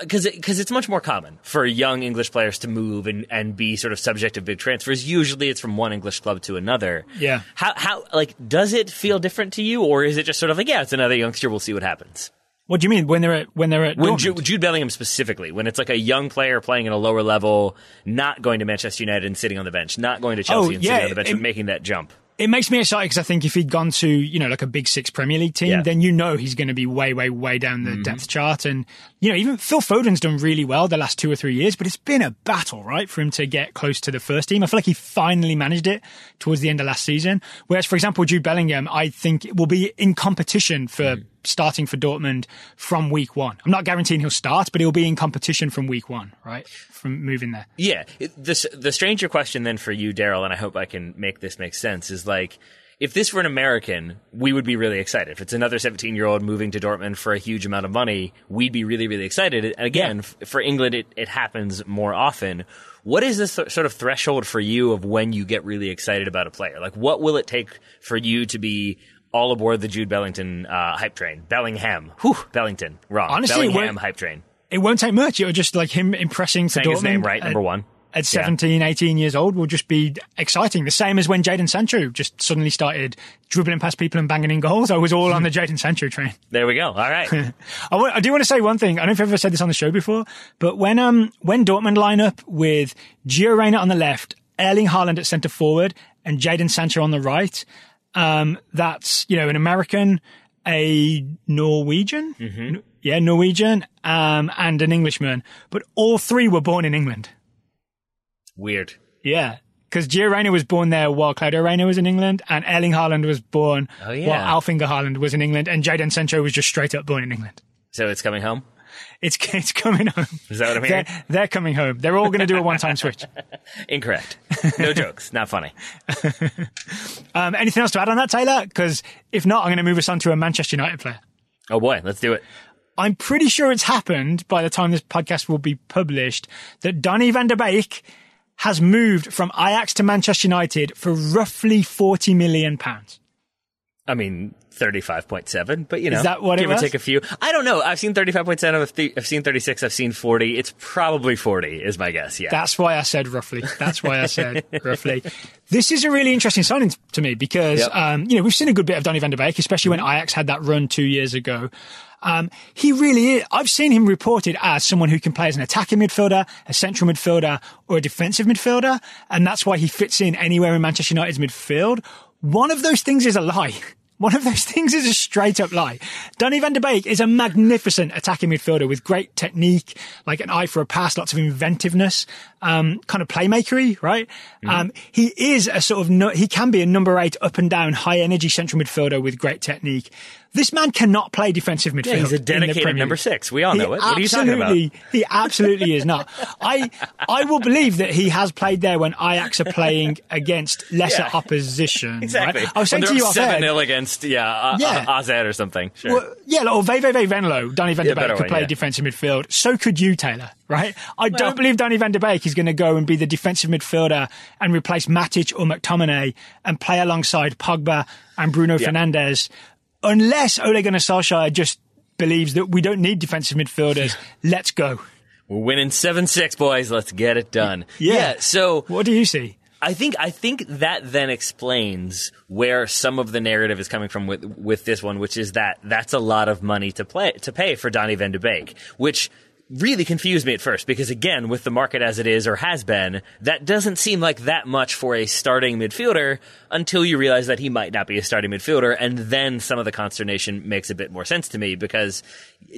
because because it's much more common for young English players to move and, and be sort of subject to big transfers. Usually, it's from one English club to another. Yeah. How how like does it feel different to you, or is it just sort of like yeah, it's another youngster. We'll see what happens. What do you mean when they're at when they're at When Dortmund? Ju- Jude Bellingham specifically, when it's like a young player playing at a lower level, not going to Manchester United and sitting on the bench, not going to Chelsea Oh, and yeah, sitting on the bench, it- but making that jump. it makes me excited because I think if he'd gone to you know like a big six Premier League team, Yeah. then you know he's going to be way, way, way down the Mm-hmm. depth chart. And you know even Phil Foden's done really well the last two or three years, but it's been a battle, right, for him to get close to the first team. I feel like he finally managed it towards the end of last season. Whereas, for example, Jude Bellingham, I think will be in competition for. Mm-hmm. Starting for Dortmund from week one. I'm not guaranteeing he'll start, but he'll be in competition from week one, right? From moving there. Yeah. The, the stranger question then for you, Daryl, and I hope I can make this make sense, is like, if this were an American, we would be really excited. If it's another 17 year old moving to Dortmund for a huge amount of money, we'd be really, really excited. And again, f- for England, it, it happens more often. What is this sort of threshold for you of when you get really excited about a player? Like, what will it take for you to be all aboard the Jude Bellington uh, hype train? Bellingham. Whew, Bellington. Wrong. Honestly, it Bellingham won't- hype train. It won't take much. It'll just like him impressing for Saying Dortmund. his name right, at- number one. At 17, 18 years old will just be exciting. The same as when Jaden Sancho just suddenly started dribbling past people and banging in goals. I was all on the *laughs* Jaden Sancho train. There we go. All right. *laughs* I, do want to say one thing. I don't know if I've ever said this on the show before, but when um when Dortmund line up with Gio Reyna on the left, Erling Haaland at centre forward, and Jaden Sancho on the right, um, that's you know an American, a Norwegian, N- yeah, Norwegian, um, and an Englishman, but all three were born in England. Weird. Yeah. Because Gio Reyna was born there while Claudio Reyna was in England, and Erling Haaland was born Oh, yeah. while Alf-Inge Haaland was in England, and Jadon Sancho was just straight up born in England. So it's coming home? It's *laughs* it's coming home. Is that what I'm hearing? They're, they're coming home. They're all going to do a one-time switch. *laughs* Incorrect. No jokes. Not funny. *laughs* Um, anything else to add on that, Taylor? Because if not, I'm going to move us on to a Manchester United player. Oh boy, let's do it. I'm pretty sure it's happened by the time this podcast will be published that Donny van der Beek has moved from Ajax to Manchester United for roughly 40 million pounds. I mean, 35.7, but you know, Is that what it give or was? take a few. I don't know. I've seen 35.7, I've, th- I've seen 36, I've seen 40. It's probably 40 is my guess. Yeah. That's why I said roughly. That's why I said *laughs* roughly. This is a really interesting signing to me because, Yep. um, you know, we've seen a good bit of Donny van der Beek, especially when Ajax had that run two years ago. Um, he really is. I've seen him reported as someone who can play as an attacking midfielder, a central midfielder, or a defensive midfielder. And that's why he fits in anywhere in Manchester United's midfield. One of those things is a lie. One of those *laughs* things is a straight up lie. Donny van der Beek is a magnificent attacking midfielder with great technique, like an eye for a pass, lots of inventiveness, um, kind of playmakery, right? Um, he is a sort of, no, he can be a number eight up and down high energy central midfielder with great technique. This man cannot play defensive midfield. Yeah, he's a in dedicated number six. We all He know it. What are you talking about? He absolutely is not. I I will believe that he has played there when Ajax are playing against lesser Yeah. opposition. Exactly. Right? I was saying When to you they're off air, 7 0 against, yeah, uh, Yeah. uh, AZ or something. Sure. well, yeah, or Veve Venlo, Donny van der Yeah, Beek could one, play yeah. defensive midfield. So could you, Taylor, right? I Well- don't believe Donny van der Beek is going to go and be the defensive midfielder and replace Matic or McTominay and play alongside Pogba and Bruno Yeah. Fernandes unless Ole Gunnar Solskjaer just believes that we don't need defensive midfielders. Let's go. We're winning 7 6, boys. Let's get it done. Yeah. so What do you see? I think I think that then explains where some of the narrative is coming from with with this one, which is that that's a lot of money to play to pay for Donny Van de Beek, which really confused me at first because again, with the market as it is or has been, that doesn't seem like that much for a starting midfielder until you realize that he might not be a starting midfielder, and then some of the consternation makes a bit more sense to me because,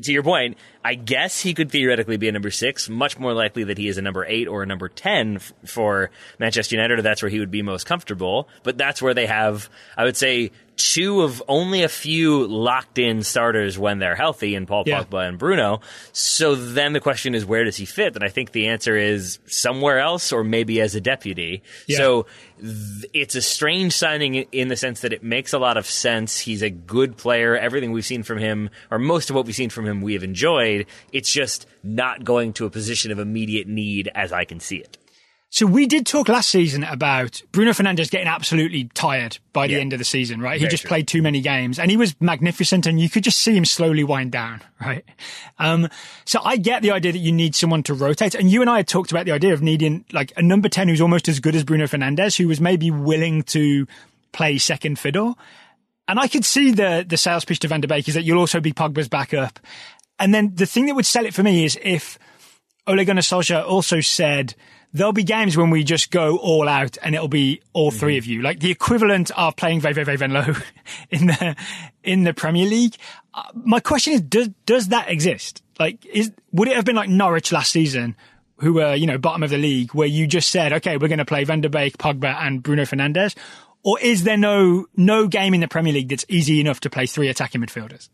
to your point, I guess he could theoretically be a number six, much more likely that he is a number eight or a number 10 f- for Manchester United, or that's where he would be most comfortable. But that's where they have, I would say, two of only a few locked in starters when they're healthy in Paul Yeah. Pogba and Bruno. So then the question is, where does he fit? And I think the answer is somewhere else or maybe as a deputy. Yeah. So th- it's a strange signing in the sense that it makes a lot of sense. He's a good player. Everything we've seen from him, or most of what we've seen from him, we have enjoyed. It's just not going to a position of immediate need as I can see it. So we did talk last season about Bruno Fernandes getting absolutely tired by the Yeah. end of the season, right? He Very just true. played too many games and he was magnificent and you could just see him slowly wind down, *laughs* right? Um, so I get the idea that you need someone to rotate and you and I had talked about the idea of needing like a number 10 who's almost as good as Bruno Fernandes, who was maybe willing to play second fiddle. And I could see the, the sales pitch to Van der Beek is that you'll also be Pogba's backup. And then the thing that would sell it for me is if Ole Gunnar Solskjaer also said there'll be games when we just go all out and it'll be all three of you, like the equivalent of playing Veve Venlo *laughs* in the in the Premier League. Uh, my question is, does does that exist? Like, is would it have been like Norwich last season, who were you know bottom of the league, where you just said, okay, we're going to play Van der Beek, Pogba, and Bruno Fernandez, or is there no no game in the Premier League that's easy enough to play three attacking midfielders?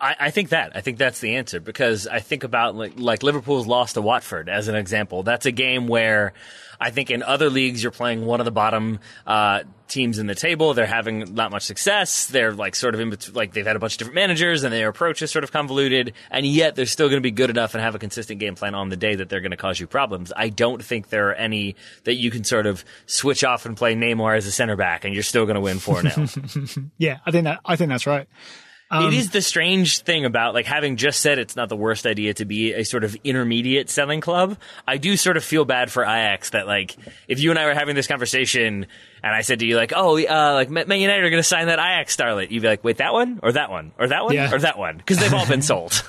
I, I think that. I think that's the answer because I think about like, like Liverpool's loss to Watford as an example. That's a game where I think in other leagues you're playing one of the bottom uh, teams in the table. They're having not much success. They're like sort of in between, like they've had a bunch of different managers and their approach is sort of convoluted. And yet they're still going to be good enough and have a consistent game plan on the day that they're going to cause you problems. I don't think there are any that you can sort of switch off and play Neymar as a center back and you're still going to win four 0 *laughs* Yeah, I think that I think that's right. It is the strange thing about like having just said it's not the worst idea to be a sort of intermediate selling club. I do sort of feel bad for Ajax that like if you and I were having this conversation and I said to you like, oh, uh, like Man United are going to sign that Ajax starlet, you'd be like, wait, that one or that one or that one Yeah. or that one because they've all been *laughs* sold.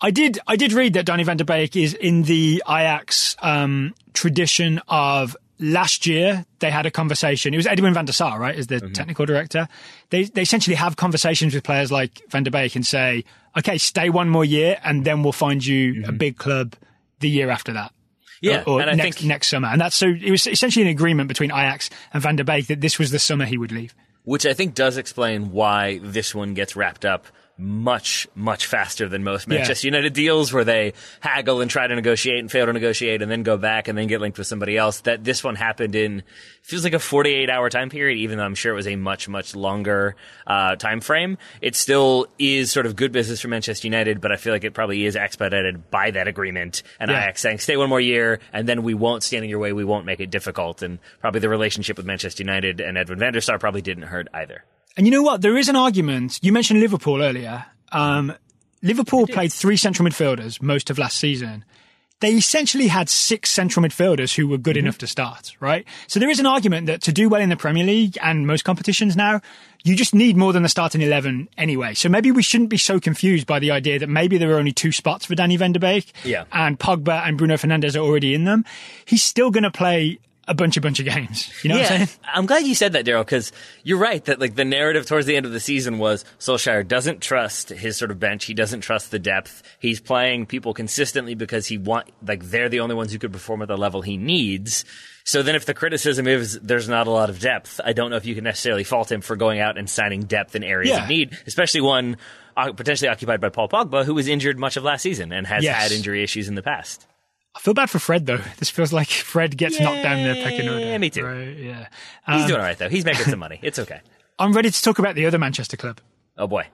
I did. I did read that Donny van der Beek is in the Ajax um, tradition of last year. They had a conversation. It was Edwin van der Sar, right, as the mm-hmm. technical director. They they essentially have conversations with players like van der Beek and say, "Okay, stay one more year, and then we'll find you a mm-hmm. big club the year after that." Yeah, or, or and I next think next summer. And that's so. It was essentially an agreement between Ajax and van der Beek that this was the summer he would leave. which I think does explain why this one gets wrapped up much, much faster than most Yeah. Manchester United deals where they haggle and try to negotiate and fail to negotiate and then go back and then get linked with somebody else. That this one happened in feels like a 48 hour time period, even though I'm sure it was a much, much longer uh, time frame. It still is sort of good business for Manchester United, but I feel like it probably is expedited by that agreement and Yeah. Ajax saying, stay one more year and then we won't stand in your way. We won't make it difficult. And probably the relationship with Manchester United and Edwin van der Sar probably didn't hurt either. And you know what? There is an argument. You mentioned Liverpool earlier. Um, Liverpool played three central midfielders most of last season. They essentially had six central midfielders who were good enough to start, right? So there is an argument that to do well in the Premier League and most competitions now, you just need more than the starting 11 anyway. So maybe we shouldn't be so confused by the idea that maybe there are only two spots for Danny van der Beek. Yeah. And Pogba and Bruno Fernandes are already in them. He's still going to play a bunch of bunch of games. You know what I'm saying? I'm glad you said that, Daryl, because you're right that like the narrative towards the end of the season was Solskjaer doesn't trust his sort of bench. He doesn't trust the depth. He's playing people consistently because he want like they're the only ones who could perform at the level he needs. So then, if the criticism is there's not a lot of depth, I don't know if you can necessarily fault him for going out and signing depth in areas Yeah. of need, especially one uh, potentially occupied by Paul Pogba, who was injured much of last season and has Yes. had injury issues in the past. I feel bad for Fred though. *laughs* This feels like Fred gets knocked down the pecking order. Yeah, me too. Right, yeah. He's Um, doing all right though. He's making some money. It's okay. *laughs* I'm ready to talk about the other Manchester club. Oh boy.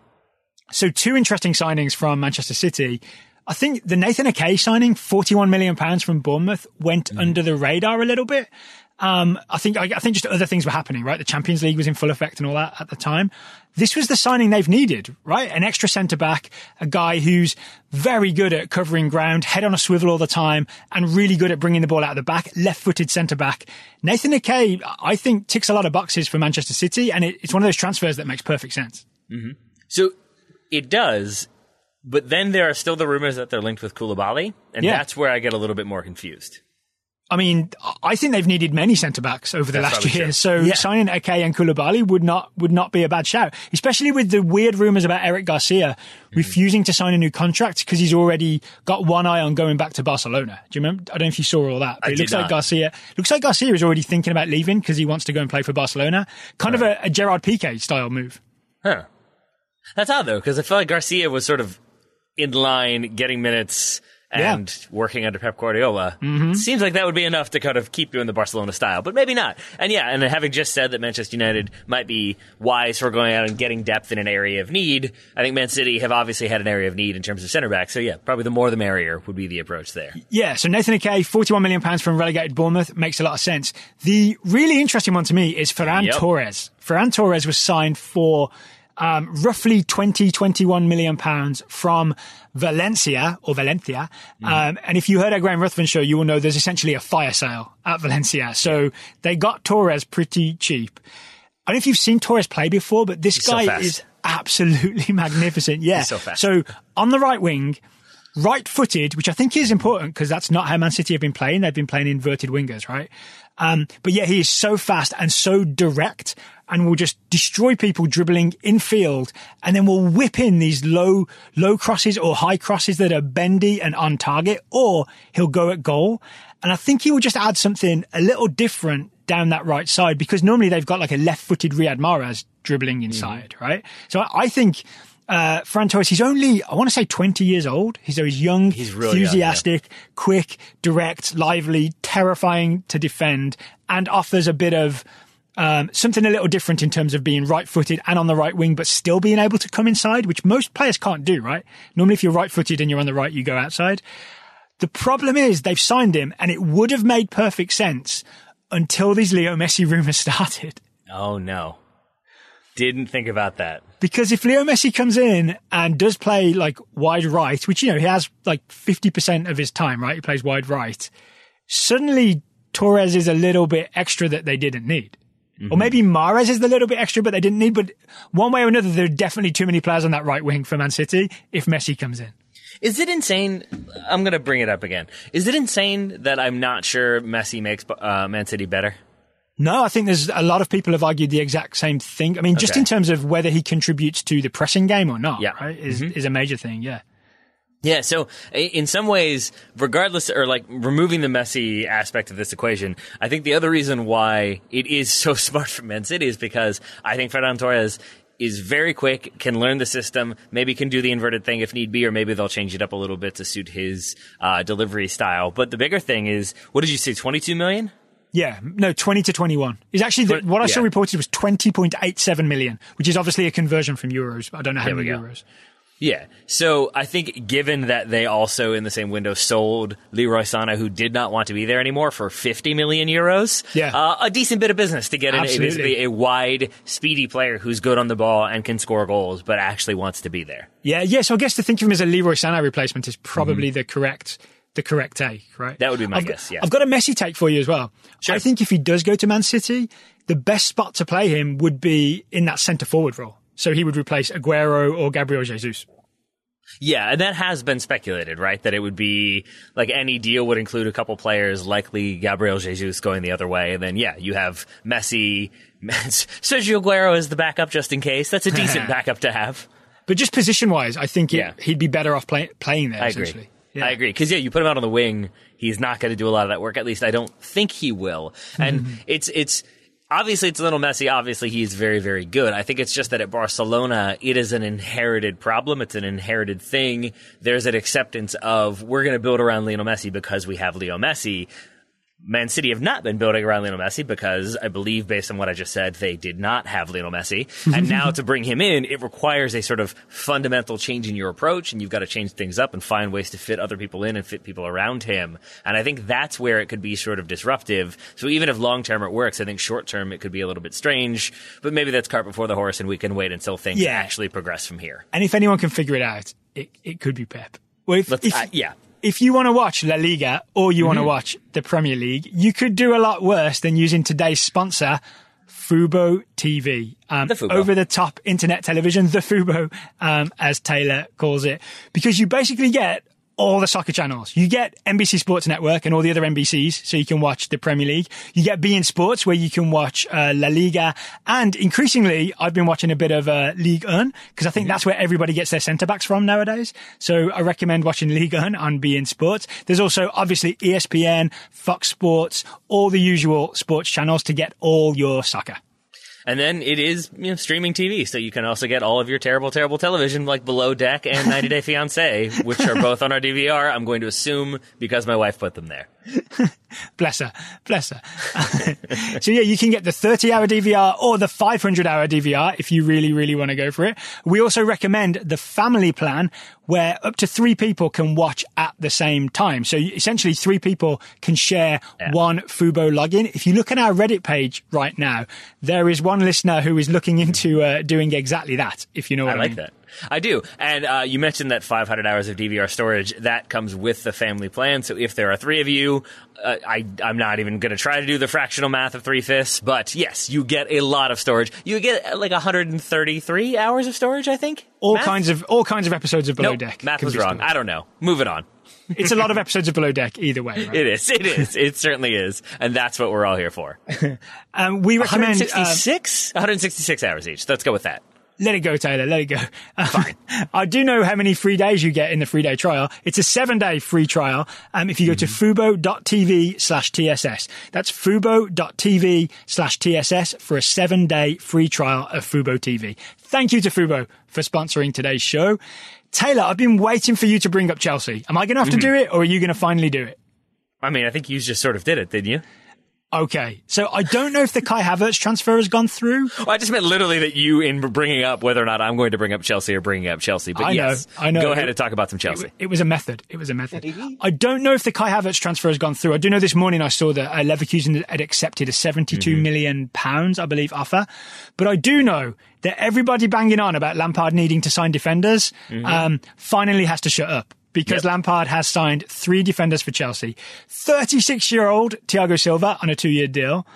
So two interesting signings from Manchester City. I think the Nathan Ake signing, 41 million pounds from Bournemouth, went under the radar a little bit. Um, I think I, I think just other things were happening, right? The Champions League was in full effect and all that at the time. This was the signing they've needed, right? An extra centre back, a guy who's very good at covering ground, head on a swivel all the time, and really good at bringing the ball out of the back. Left-footed centre back. Nathan Ake, I think, ticks a lot of boxes for Manchester City, and it, it's one of those transfers that makes perfect sense. So it does, but then there are still the rumors that they're linked with Koulibaly, and Yeah. that's where I get a little bit more confused. I mean, I think they've needed many centre backs over the That's last probably year. true. So Yeah. signing Ake and Koulibaly would not would not be a bad shout, especially with the weird rumours about Eric Garcia Mm-hmm. refusing to sign a new contract because he's already got one eye on going back to Barcelona. Do you remember? I don't know if you saw all that, but I it did looks like. Garcia looks like Garcia is already thinking about leaving because he wants to go and play for Barcelona. Kind of a, a Gerard Piqué style move. Huh. That's odd though, because I feel like Garcia was sort of in line, getting minutes and working under Pep Guardiola. Mm-hmm. Seems like that would be enough to kind of keep doing the Barcelona style, but maybe not. And yeah, and having just said that Manchester United might be wise for going out and getting depth in an area of need, I think Man City have obviously had an area of need in terms of center back. So yeah, probably the more the merrier would be the approach there. Yeah, so Nathan Ake, 41 million pounds from relegated Bournemouth makes a lot of sense. The really interesting one to me is Ferran Yep. Torres. Ferran Torres was signed for um, roughly 20, 21 million pounds from Valencia or Valencia. Um, and if you heard our Graham Ruthven show, you will know there's essentially a fire sale at Valencia. So they got Torres pretty cheap. I don't know if you've seen Torres play before, but this so guy fast. is absolutely *laughs* magnificent. Yeah. So. So on the right wing, right footed, which I think is important because that's not how Man City have been playing. They've been playing inverted wingers, right? Um, but yeah, he is so fast and so direct and we'll just destroy people dribbling in field and then we'll whip in these low, low crosses or high crosses that are bendy and on target or he'll go at goal. And I think he will just add something a little different down that right side because normally they've got like a left footed Riyad Mahrez dribbling inside, right? So I, think, uh, Ferran Torres, he's only, I want to say 20 years old. He's, so he's young, He's really young, yeah. enthusiastic, quick, direct, lively, terrifying to defend, and offers a bit of um, something a little different in terms of being right footed and on the right wing, but still being able to come inside, which most players can't do, right? Normally, if you're right footed and you're on the right, you go outside. The problem is they've signed him and it would have made perfect sense until these Leo Messi rumors *laughs* started. Oh no. Didn't think about that. Because if Leo Messi comes in and does play like wide right, which, you know, he has like 50% of his time, right? He plays wide right. Suddenly Torres is a little bit extra that they didn't need. Or maybe Mahrez is the little bit extra, but they didn't need. But one way or another, there are definitely too many players on that right wing for Man City if Messi comes in. Is it insane? I'm going to bring it up again. Is it insane that I'm not sure Messi makes uh, Man City better? No, I think there's a lot of people have argued the exact same thing. I mean, just Okay. in terms of whether he contributes to the pressing game or not, Yeah. Mm-hmm. is, is a major thing. Yeah. Yeah, so in some ways, regardless, or like removing the Messi aspect of this equation, I think the other reason why it is so *laughs* smart for Man City is because I think Ferran Torres is very quick, can learn the system, maybe can do the inverted thing if need be, or maybe they'll change it up a little bit to suit his uh, delivery style. But the bigger thing is, what did you say, 22 million? Yeah, no, 20 to 21. Is actually, the, what I saw reported was 20.87 million, which is obviously a conversion from euros. but I don't know how There many euros. Yeah. So I think given that they also in the same window sold Leroy Sané, who did not want to be there anymore, for 50 million euros, Yeah. uh, a decent bit of business to get in a, basically a wide, speedy player who's good on the ball and can score goals, but actually wants to be there. Yeah, yeah. So I guess to think of him as a Leroy Sané replacement is probably the correct the correct take, right? Mm-hmm. That would be my I've, guess, yeah. I've got a Messi take for you as well. Sure. I think if he does go to Man City, the best spot to play him would be in that centre forward role. So he would replace Aguero or Gabriel Jesus. Yeah, and that has been speculated, right? That it would be like any deal would include a couple players, likely Gabriel Jesus going the other way, and then yeah, you have Messi, *laughs* Sergio Aguero as the backup just in case. That's a decent *laughs* backup to have. But just position wise, I think it, Yeah. he'd be better off play, playing there. I agree. Yeah. I agree. Because, yeah, you put him out on the wing, he's not going to do a lot of that work. At least I don't think he will. And Mm-hmm. *laughs* it's, it's, obviously it's a little messy. Obviously he's very, very good. I think it's just that at Barcelona, it is an inherited problem. It's an inherited thing. There's an acceptance of we're going to build around Lionel Messi because we have Leo Messi. Man City have not been building around Lionel Messi because I believe, based on what I just said, they did not have Lionel Messi. and now *laughs* to bring him in, it requires a sort of fundamental change in your approach, and you've got to change things up and find ways to fit other people in and fit people around him. And I think that's where it could be sort of disruptive. So even if long term it works, I think short term it could be a little bit strange. But maybe that's cart before the horse, and we can wait until things Yeah. actually progress from here. And if anyone can figure it out, it, it could be Pep. Well, if, Let's, if, uh, yeah. If you want to watch La Liga or you Mm-hmm. want to watch the Premier League, you could do a lot worse than using today's sponsor, Fubo TV. Um, The Fubo. Over the top internet television, the Fubo, um, as Taylor calls it, because you basically get all the soccer channels. You get NBC Sports Network and all the other NBCs, so you can watch the Premier League. You get beIN Sports, where you can watch uh, La Liga, and increasingly, I've been watching a bit of uh, League One because I think that's where everybody gets their centre backs from nowadays. So I recommend watching League One on beIN Sports. There's also obviously ESPN, Fox Sports, all the usual sports channels to get all your soccer. And then it is you know, streaming TV, so you can also get all of your terrible, terrible television like Below Deck and *laughs* 90 Day Fiance, which are both on our DVR. I'm going to assume because my wife put them there. *laughs* Bless her. Bless her. *laughs* so yeah, you can get the 30 hour DVR or the 500 hour DVR if you really, really want to go for it. We also recommend the family plan where up to three people can watch at the same time. So essentially three people can share one Fubo login. If you look at our Reddit page right now, there is one listener who is looking into uh, doing exactly that, if you know what I I, like mean. that. I do. And uh, you mentioned that 500 hours of DVR storage. That comes with the family plan. So if there are three of you, uh, I, I'm not even going to try to do the fractional math of three fifths. But yes, you get a lot of storage. You get uh, like 133 hours of storage, I think. All Math? kinds of all kinds of episodes of Below Nope, Deck. math was wrong. stored. I don't know. Moving on. *laughs* It's a lot of episodes of Below Deck either way. Right? *laughs* It is. It is. it certainly is. And that's what we're all here for. *laughs* Um, we recommend. uh, 166? 166 hours each. Let's go with that. Let it go, Taylor. Let it go. Fine. *laughs* Um, I do know how many free days you get in the free day trial. It's a seven day free trial. Um, if you go to mm-hmm. fubo.tv slash TSS, that's fubo.tv slash TSS for a seven day free trial of Fubo TV. Thank you to Fubo for sponsoring today's show. Taylor, I've been waiting for you to bring up Chelsea. Am I going to have to mm-hmm. do it or are you going to finally do it? I mean, I think you just sort of did it, didn't you? Okay, so I don't know if the Kai Havertz transfer has gone through. Well, I just meant literally that you, in bringing up whether or not I'm going to bring up Chelsea or bringing up Chelsea. But I know, yes, I know. Go ahead and talk about some Chelsea. It, it was a method. It was a method. I don't know if the Kai Havertz transfer has gone through. I do know this morning I saw that uh, Leverkusen had accepted a seventy-two Mm-hmm. million pounds, I believe, offer. But I do know that everybody banging on about Lampard needing to sign defenders um, finally has to shut up. Because. Yep. Lampard has signed three defenders for Chelsea. 36 year old Thiago Silva on a two year deal.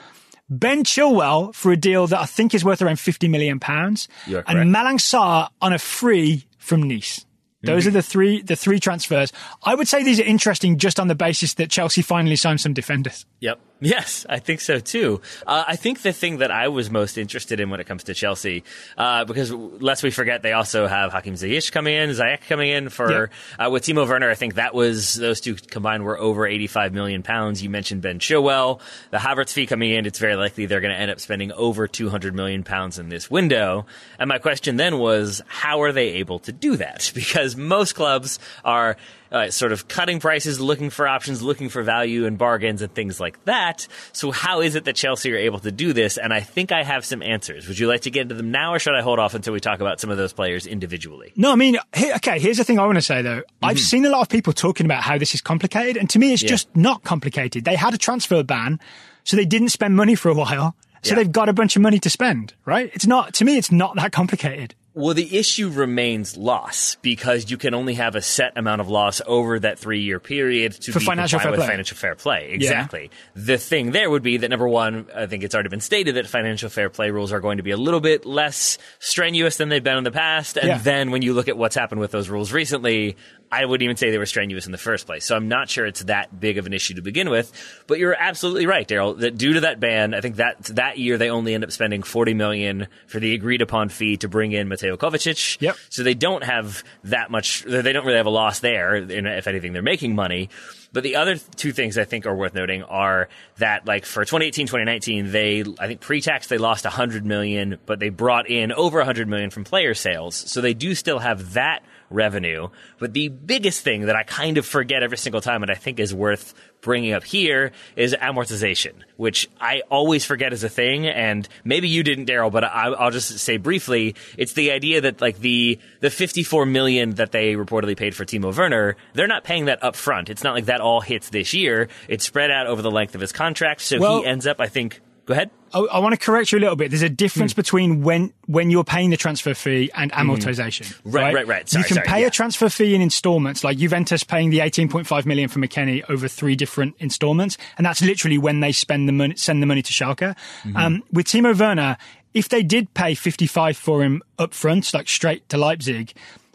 Ben Chilwell for a deal that I think is worth around 50 million pounds. You are correct. And Malang Sarr on a free from Nice. Those Mm-hmm. are the three the three transfers. I would say these are interesting just on the basis that Chelsea finally signed some defenders. Yep. Yes, I think so too. Uh, I think the thing that I was most interested in when it comes to Chelsea, uh, because lest we forget, they also have Hakim Ziyech coming in, Ziyech coming in for uh, with Timo Werner. I think that was those two combined were over eighty-five million pounds. You mentioned Ben Chilwell, the Havertz fee coming in. It's very likely they're going to end up spending over two hundred million pounds in this window. And my question then was, how are they able to do that? *laughs* Because most clubs are uh, sort of cutting prices, looking for options, looking for value and bargains and things like that. So how is it that Chelsea are able to do this? And I think I have some answers. Would you like to get into them now, or should I hold off until we talk about some of those players individually? No, I mean, here, okay, here's the thing I want to say though. I've seen a lot of people talking about how this is complicated, and to me, it's Yeah. just not complicated. They had a transfer ban, so they didn't spend money for a while, so Yeah. they've got a bunch of money to spend, right? It's not, to me, it's not that complicated. Well, the issue remains loss because you can only have a set amount of loss over that three year period to For be financial fair with play. financial fair play. Exactly. The thing there would be that number one, I think it's already been stated that financial fair play rules are going to be a little bit less strenuous than they've been in the past. And Yeah. then when you look at what's happened with those rules recently, I wouldn't even say they were strenuous in the first place. So I'm not sure it's that big of an issue to begin with. But you're absolutely right, Daryl. That due to that ban, I think that that year they only end up spending 40 million for the agreed upon fee to bring in Mateo Kovacic. Yep. So they don't have that much. They don't really have a loss there. If anything, they're making money. But the other two things I think are worth noting are that, like for 2018, 2019, they I think pre-tax they lost 100 million, but they brought in over 100 million from player sales. So they do still have that revenue. But the biggest thing that I kind of forget every single time, and I think is worth bringing up here, is amortization, which I always forget as a thing. And maybe you didn't, Daryl, but I, I'll just say briefly, it's the idea that like the the 54 million that they reportedly paid for Timo Werner, they're not paying that up front. It's not like that all hits this year. It's spread out over the length of his contract. So Well- he ends up, I think. Go ahead. I, I want to correct you a little bit. There's a difference Hmm. between when when you're paying the transfer fee and amortization. Mm-hmm. Right, right, right. Sorry, you can sorry, pay yeah. a transfer fee in installments, like Juventus paying the 18.5 million for McKennie over three different installments, and that's literally when they spend the money, send the money to Schalke. Mm-hmm. Um, with Timo Werner, if they did pay 55 for him up front, like straight to Leipzig.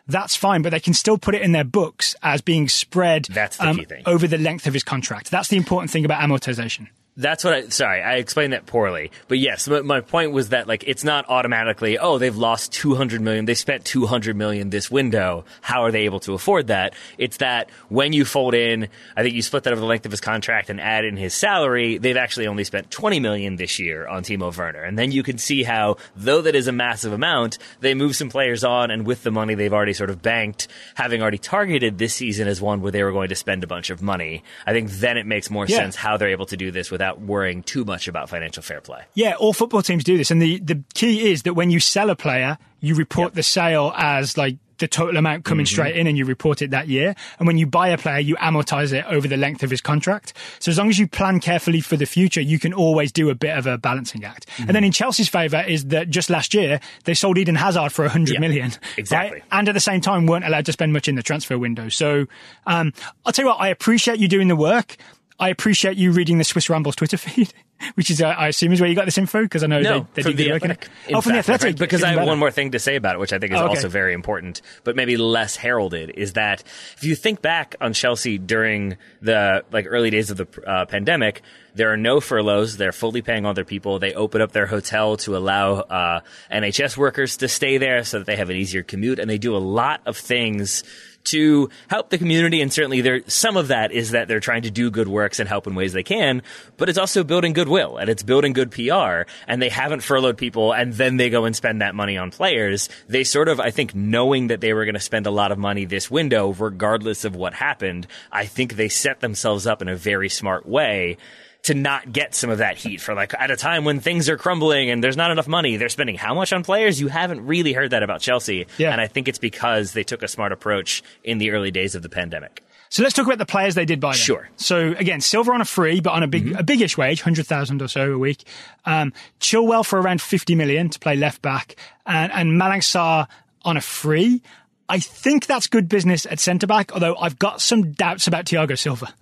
That's fine, but they can still put it in their books as being spread the um, over the length of his contract. That's the important thing about amortization. That's what I, sorry, I explained that poorly. But yes, my, my point was that like, it's not automatically, oh, they've lost 200 million, they spent 200 million this window. How are they able to afford that? It's that when you fold in, I think you split that over the length of his contract and add in his salary, they've actually only spent 20 million this year on Timo Werner. And then you can see how, though that is a massive amount, they move some players on and with the money they've already sort of banked, having already targeted this season as one where they were going to spend a bunch of money, I think then it makes more Yeah. sense how they're able to do this without worrying too much about financial fair play. Yeah, all football teams do this, and the the key is that when you sell a player, you report the sale as like the total amount coming Mm-hmm. straight in, and you report it that year. And when you buy a player, you amortize it over the length of his contract. So as long as you plan carefully for the future, you can always do a bit of a balancing act. Mm-hmm. And then in Chelsea's favour is that just last year they sold Eden Hazard for a hundred Yeah, million, *laughs* exactly. right? and at the same time weren't allowed to spend much in the transfer window. So um, I'll tell you what, I appreciate you doing the work. I appreciate you reading the Swiss Ramble's Twitter *laughs* feed, which is, uh, I assume, is where you got this info because I know No, they, they from do the good work in it. Athletic. Oh, from the fact, my Athletic, because I have better. one more thing to say about it, which I think is Oh, okay. also very important, but maybe less heralded. Is that if you think back on Chelsea during the like early days of the uh, pandemic, there are no furloughs. They're fully paying all their people. They open up their hotel to allow uh, NHS workers to stay there so that they have an easier commute, and they do a lot of things to help the community. And certainly there, some of that is that they're trying to do good works and help in ways they can, but it's also building goodwill and it's building good PR. And they haven't furloughed people and then they go and spend that money on players. They sort of, I think, knowing that they were going to spend a lot of money this window, regardless of what happened, I think they set themselves up in a very smart way to not get some of that heat for like at a time when things are crumbling and there's not enough money. They're spending how much on players? You haven't really heard that about Chelsea. Yeah. And I think it's because they took a smart approach in the early days of the pandemic. So let's talk about the players they did buy. Then. Sure. Mm-hmm. So again, Silva on a free, but on a big, a biggish wage, hundred thousand or so a week. Um, Chilwell for around fifty million to play left back, and, and Malang Sarr on a free. I think that's good business at centre back. Although I've got some doubts about Thiago Silva.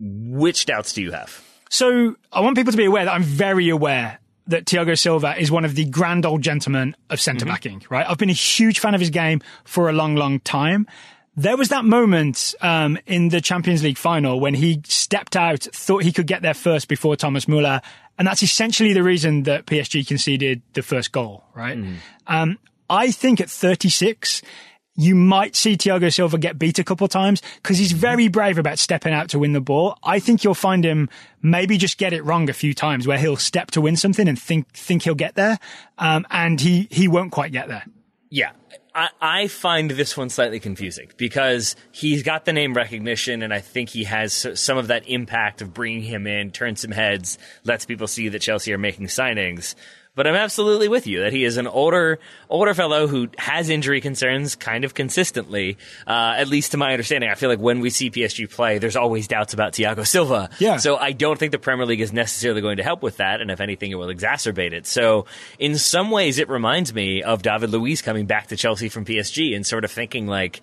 Which doubts do you have? So I want people to be aware that I'm very aware that Thiago Silva is one of the grand old gentlemen of centre backing, right? I've been a huge fan of his game for a long, long time. There was that moment um, in the Champions League final when he stepped out, thought he could get there first before Thomas Muller, and that's essentially the reason that PSG conceded the first goal, right? Um, I think at 36, you might see Thiago Silva get beat a couple times because he's very brave about stepping out to win the ball. I think you'll find him maybe just get it wrong a few times where he'll step to win something and think think he'll get there, um, and he he won't quite get there. Yeah. I, I find this one slightly confusing because he's got the name recognition, and I think he has some of that impact of bringing him in, turns some heads, lets people see that Chelsea are making signings. But I'm absolutely with you that he is an older, older fellow who has injury concerns kind of consistently. Uh, at least to my understanding, I feel like when we see PSG play, there's always doubts about Thiago Silva. Yeah. So I don't think the Premier League is necessarily going to help with that, and if anything, it will exacerbate it. So, in some ways, it reminds me of David Luiz coming back to Chelsea from PSG and sort of thinking like.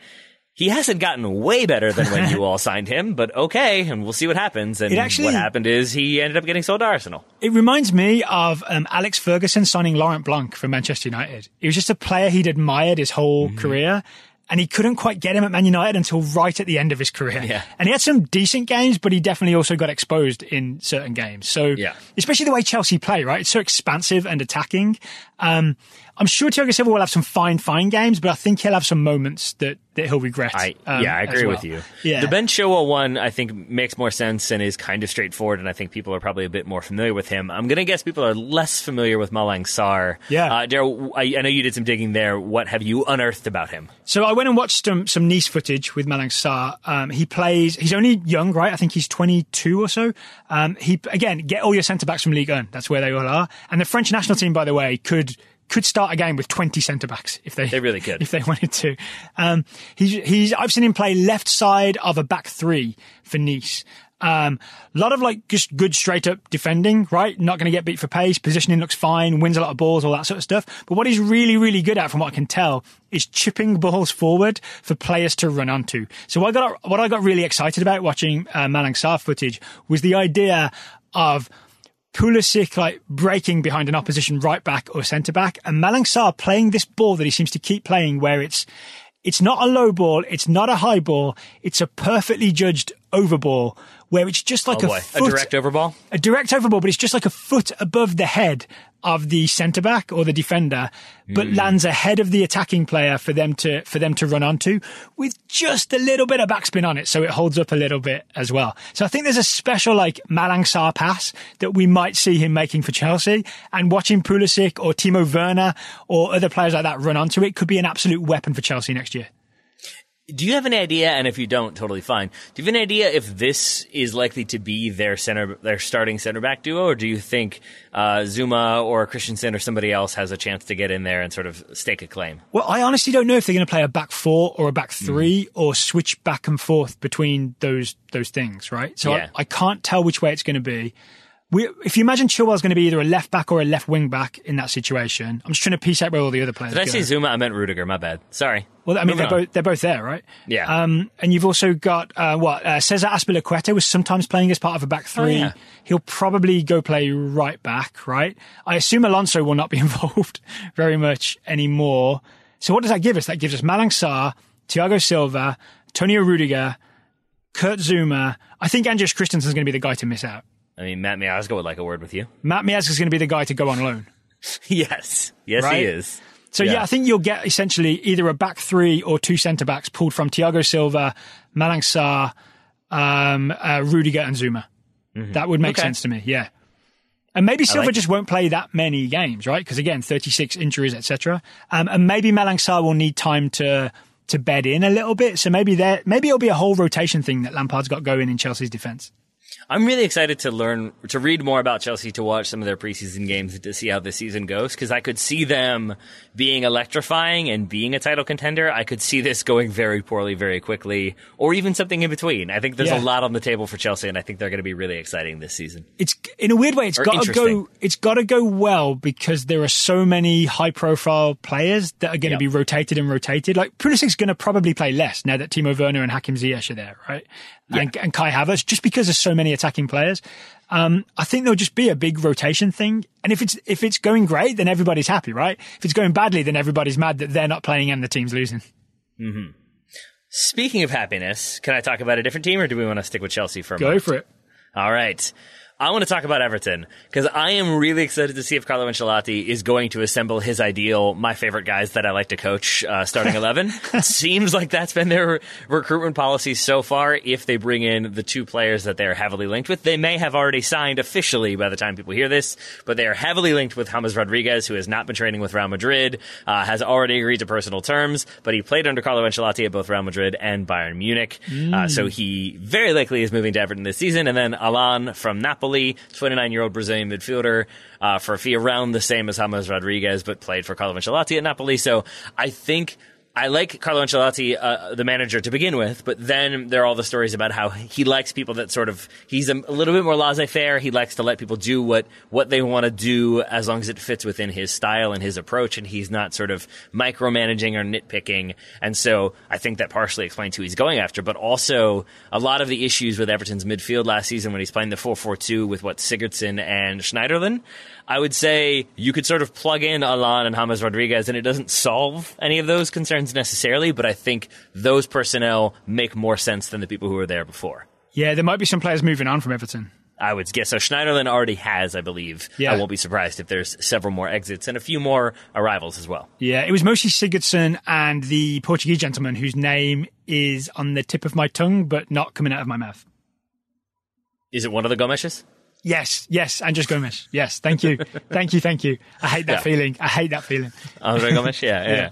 He hasn't gotten way better than when you *laughs* all signed him, but okay, and we'll see what happens. And actually- what happened is he ended up getting sold to Arsenal. It reminds me of um, Alex Ferguson signing Laurent Blanc from Manchester United. He was just a player he'd admired his whole Mm-hmm. career. And he couldn't quite get him at Man United until right at the end of his career. Yeah. And he had some decent games, but he definitely also got exposed in certain games. So, Yeah. especially the way Chelsea play, right? It's so expansive and attacking. Um, I'm sure Thiago Silva will have some fine, fine games, but I think he'll have some moments that, that he'll regret. I um, yeah, I agree well. with you. Yeah. The Ben Chilwell one I think makes more sense and is kind of straightforward, and I think people are probably a bit more familiar with him. I'm gonna guess people are less familiar with Malang Sarr. Yeah. uh, Daryl, I, I know you did some digging there. What have you unearthed about him? So I went and watched some some Nice footage with Malang Sarr. Um, he plays. He's only young, right? I think he's 22 or so. Um, he again get all your centre backs from Ligue 1. That's where they all are. And the French national team, by the way, could could start a game with 20 centre backs if they They really could. *laughs* if they wanted to. Um, he's he's I've seen him play left side of a back three for Nice. Um, a lot of like just good straight up defending, right? Not going to get beat for pace. Positioning looks fine. Wins a lot of balls, all that sort of stuff. But what he's really, really good at, from what I can tell, is chipping balls forward for players to run onto. So what I got, what I got really excited about watching uh, Malang Sarr footage was the idea of Pulisic like breaking behind an opposition right back or centre back, and Malang Sarr playing this ball that he seems to keep playing, where it's it's not a low ball, it's not a high ball, it's a perfectly judged over ball, where it's just like Oh a foot, a direct overball. a direct over ball, but it's just like a foot above the head of the centre back or the defender, but Hmm. lands ahead of the attacking player for them to for them to run onto with just a little bit of backspin on it, so it holds up a little bit as well. So I think there's a special like Malang Sarr pass that we might see him making for Chelsea, and watching Pulisic or Timo Werner or other players like that run onto it could be an absolute weapon for Chelsea next year. Do you have an idea? And if you don't, totally fine. Do you have an idea if this is likely to be their center, their starting center back duo, or do you think uh, Zouma or Christensen or somebody else has a chance to get in there and sort of stake a claim? Well, I honestly don't know if they're going to play a back four or a back Hmm. three or switch back and forth between those those things, right? So Yeah. I, I can't tell which way it's going to be. We, if you imagine Chilwell's going to be either a left back or a left wing back in that situation, I'm just trying to piece out where all the other players. Did I say Zouma? I meant Rudiger. My bad. Sorry. Well, I mean, Moving they're on. both they're both there, right? Yeah. Um, and you've also got uh, what uh, Cesar Azpilicueta was sometimes playing as part of a back three. Oh, yeah. He'll probably go play right back, right? I assume Alonso will not be *laughs* involved very much anymore. So what does that give us? That gives us Malang Sarr, Thiago Silva, Tonio Rudiger, Kurt Zouma. I think Andreas Christensen is going to be the guy to miss out. I mean, Matt Miazga would like a word with you. *laughs* Matt Miazga is going to be the guy to go on loan. yes. Yes, Right? he is. So yeah. Yeah. I think you'll get essentially either a back three or two centre backs pulled from Thiago Silva, Malang Sarr, um, uh, Rudiger, and Zouma. That would make Mm-hmm. Okay. sense to me. Yeah. And maybe Silva like just won't play that many games, right? Because again, 36 injuries, etc. Um, and maybe Malang Sarr will need time to to bed in a little bit. So maybe there, maybe it'll be a whole rotation thing that Lampard's got going in Chelsea's defence. I'm really excited to learn, to read more about Chelsea, to watch some of their preseason games, and to see how this season goes. Because I could see them being electrifying and being a title contender. I could see this going very poorly, very quickly, or even something in between. I think there's Yeah. a lot on the table for Chelsea, and I think they're going to be really exciting this season. it's in a weird way it's got to go it's got to go well because there are so many high profile players that are going to Yep. be rotated and rotated like Pulisic's going to probably play less now that Timo Werner and Hakim Ziyech are there right and, and Kai Havertz just because there's so many attacking players um, I think there'll just be a big rotation thing and if it's if it's going great then everybody's happy right if it's going badly then everybody's mad that they're not playing and the team's losing Mm-hmm. Speaking of happiness, can I talk about a different team, or do we want to stick with Chelsea for a go moment? for it All right. I want to talk about Everton because I am really excited to see if Carlo Ancelotti is going to assemble his ideal, my favorite guys that I like to coach, uh, starting *laughs* 11. seems like that's been their recruitment policy so far. If they bring in the two players that they're heavily linked with, they may have already signed officially by the time people hear this, but they are heavily linked with James Rodriguez, who has not been training with Real Madrid, uh, has already agreed to personal terms, but he played under Carlo Ancelotti at both Real Madrid and Bayern Munich. Uh, so he very likely is moving to Everton this season. And then Allan from Napoli, 29 year old Brazilian midfielder, uh, for a fee around the same as James Rodriguez, but played for Carlo Ancelotti at Napoli. So I think I like Carlo Ancelotti, uh, the manager, to begin with, but then there are all the stories about how he likes people that sort of he's a, little bit more laissez-faire. He likes to let people do what what they want to do as long as it fits within his style and his approach, and he's not sort of micromanaging or nitpicking. And so I think that partially explains who he's going after, but also a lot of the issues with Everton's midfield last season when he's playing the 4-4-2 with what Sigurdsson and Schneiderlin. I would say you could sort of plug in Allan and James Rodriguez, and it doesn't solve any of those concerns necessarily, but I think those personnel make more sense than the people who were there before. yeah there might be some players moving on from Everton I would guess so. Schneiderlin already has, I believe. Yeah. I won't be surprised if there's several more exits and a few more arrivals as well. Yeah, it was mostly Sigurdsson and the Portuguese gentleman whose name is on the tip of my tongue but not coming out of my mouth. Is it one of the Gomeshes? Yes, yes, Andres Gomez. Yes, thank you. *laughs* thank you, thank you. I hate that Yeah. feeling. I hate that feeling. Andre Gomes? *laughs* Yeah, yeah.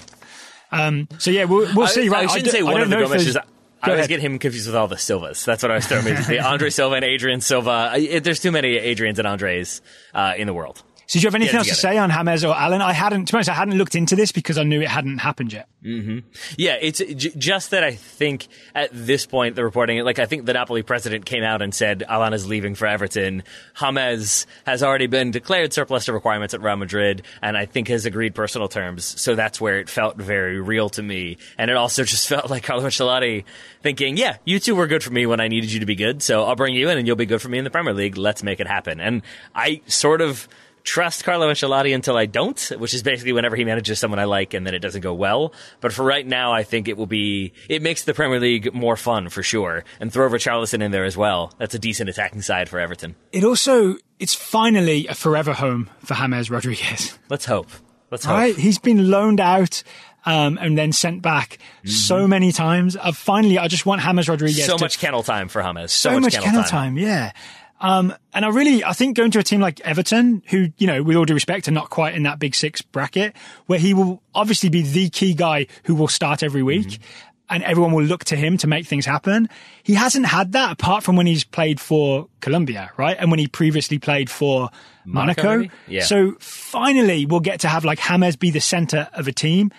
Um, so yeah, we'll, we'll see. I, Right, I shouldn't do- say one of the if I always get him confused with all the Silvas. That's what I was throwing. The *laughs* Andre Silva and Adrien Silva. I- There's too many Adrians and Andres uh, in the world. So do you have anything else to say on James or Allan? I hadn't, to be honest, I hadn't looked into this because I knew it hadn't happened yet. Mm-hmm. Yeah, it's uh, j- just that I think at this point the reporting, like I think the Napoli president came out and said Allan is leaving for Everton. James has already been declared surplus to requirements at Real Madrid, and I think has agreed personal terms. So that's where it felt very real to me, and it also *laughs* just felt like Carlo Ancelotti thinking, "Yeah, you two were good for me when I needed you to be good, so I'll bring you in, and you'll be good for me in the Premier League. Let's make it happen." And I sort of trust Carlo Ancelotti until I don't, which is basically whenever he manages someone I like and then it doesn't go well. But for right now, I think it will be, it makes the Premier League more fun for sure. And throw Richarlison in there as well. That's a decent attacking side for Everton. It also, it's finally a forever home for James Rodriguez. Let's hope. Let's hope. Right? He's been loaned out. Um, and then sent back so many times. Uh, finally, I just want James Rodriguez Mm-hmm. So to much kennel time for James. So, so, much, kennel, time. Yeah. Um, and I really, I think going to a team like Everton, who, you know, with all due respect, are not quite in that big six bracket, where he will obviously be the key guy who will start every week and everyone will look to him to make things happen. He hasn't had that apart from when he's played for Colombia, right? And when he previously played for Monaco, Monaco. Yeah. So finally we'll get to have like James be the center of a team.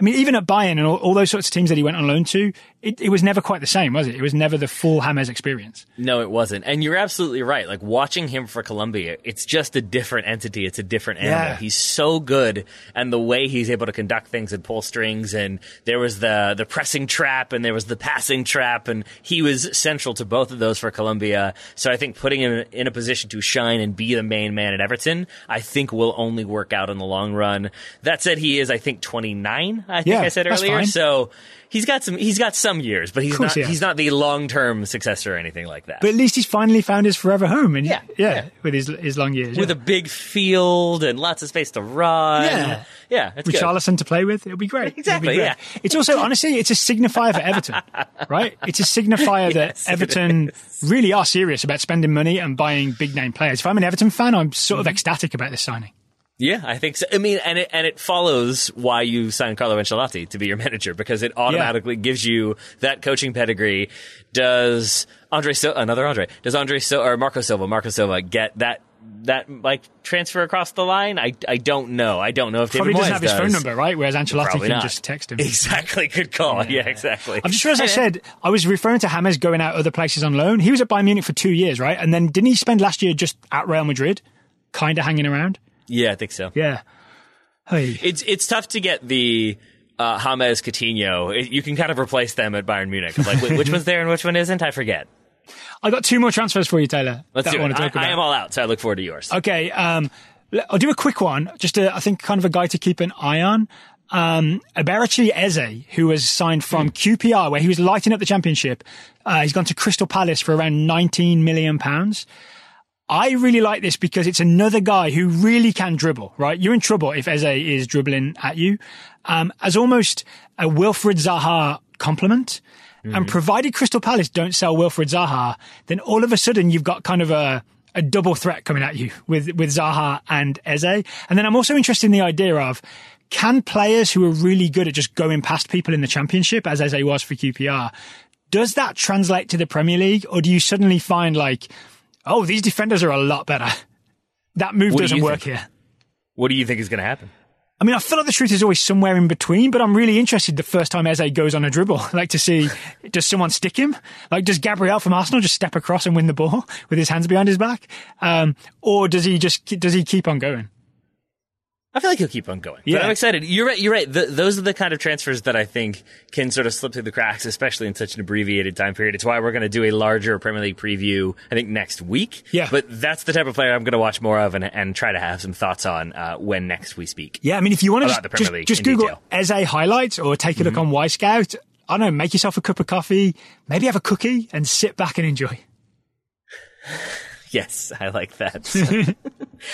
I mean, even at Bayern and all, all those sorts of teams that he went on loan to, it, it was never quite the same, was it? It was never the full James experience. No, it wasn't. And you're absolutely right. Like watching him for Colombia, it's just a different entity. It's a different animal. Yeah. He's so good and the way he's able to conduct things and pull strings and there was the the pressing trap and there was the passing trap and he was central to both of those for Colombia. So I think putting him in a position to shine and be the main man at Everton, I think will only work out in the long run. That said, he is I think 29. I think Yeah, I said earlier. So he's got some he's got some years, but he's not he he's not the long term successor or anything like that. But at least he's finally found his forever home, and Yeah, yeah, yeah. with his his long years, with yeah. a big field and lots of space to run. Yeah. yeah, it's with good. Charlison to play with, it'll be great. It'll be Exactly, great. yeah. It's also honestly, it's a signifier for Everton, *laughs* right? It's a signifier Yes, that Everton really are serious about spending money and buying big name players. If I'm an Everton fan, I'm sort Mm-hmm. of ecstatic about this signing. Yeah, I think so. I mean, and it and it follows why you signed Carlo Ancelotti to be your *laughs* manager because it automatically gives you that coaching pedigree. Does Andre Sil- another Andre? Does Andre Sil- or Marco Silva? Marco Silva get that that like transfer across the line? I I don't know. I don't know if he Probably David doesn't Moyes have his phone number, right? Whereas Ancelotti can not. just text him. Exactly. Good call. Yeah, exactly. I'm just sure, as I said I was referring to James going out other places on loan. He was at Bayern Munich for two years, right? And then didn't he spend last year just at Real Madrid, kind of hanging around? Yeah, I think so. Yeah. Hey. It's it's tough to get the uh, James Coutinho. It, you can kind of replace them at Bayern Munich. Like which one's there and which one isn't? I forget. I got two more transfers for you, Taylor. Let's do I want it. I. I am all out, so I look forward to yours. Okay, um, I'll do a quick one. Just a, I think kind of a guy to keep an eye on. Um, Eze, who was signed from QPR, where he was lighting up the championship. Uh, he's gone to Crystal Palace for around 19 million pounds. I really like this because it's another guy who really can dribble, right? You're in trouble if Eze is dribbling at you. Um, as almost a Wilfred Zaha compliment. And provided Crystal Palace don't sell Wilfred Zaha, then all of a sudden you've got kind of a, a double threat coming at you with, with Zaha and Eze. And then I'm also interested in the idea of can players who are really good at just going past people in the championship, as Eze was for QPR, does that translate to the Premier League? Or do you suddenly find like, oh, these defenders are a lot better? That move What doesn't you work think? here. What do you think is going to happen? I mean, I feel like the truth is always somewhere in between, but I'm really interested the first time Eze goes on a dribble. *laughs* Like to see, does someone stick him? Like, does Gabriel from Arsenal just step across and win the ball with his hands behind his back? Um, or does he just, does he keep on going? I feel like he'll keep on going. Yeah. But I'm excited. You're right. You're right. Th those are the kind of transfers that I think can sort of slip through the cracks, especially in such an abbreviated time period. It's why we're going to do a larger Premier League preview, I think, next week. Yeah. But that's the type of player I'm going to watch more of and, and try to have some thoughts on uh, when next we speak. Yeah, I mean, if you want to just, just, just Google detail. Eze highlights or take a look on Wyscout. I don't know, make yourself a cup of coffee, maybe have a cookie and sit back and enjoy. *sighs* Yes, I like that. *laughs*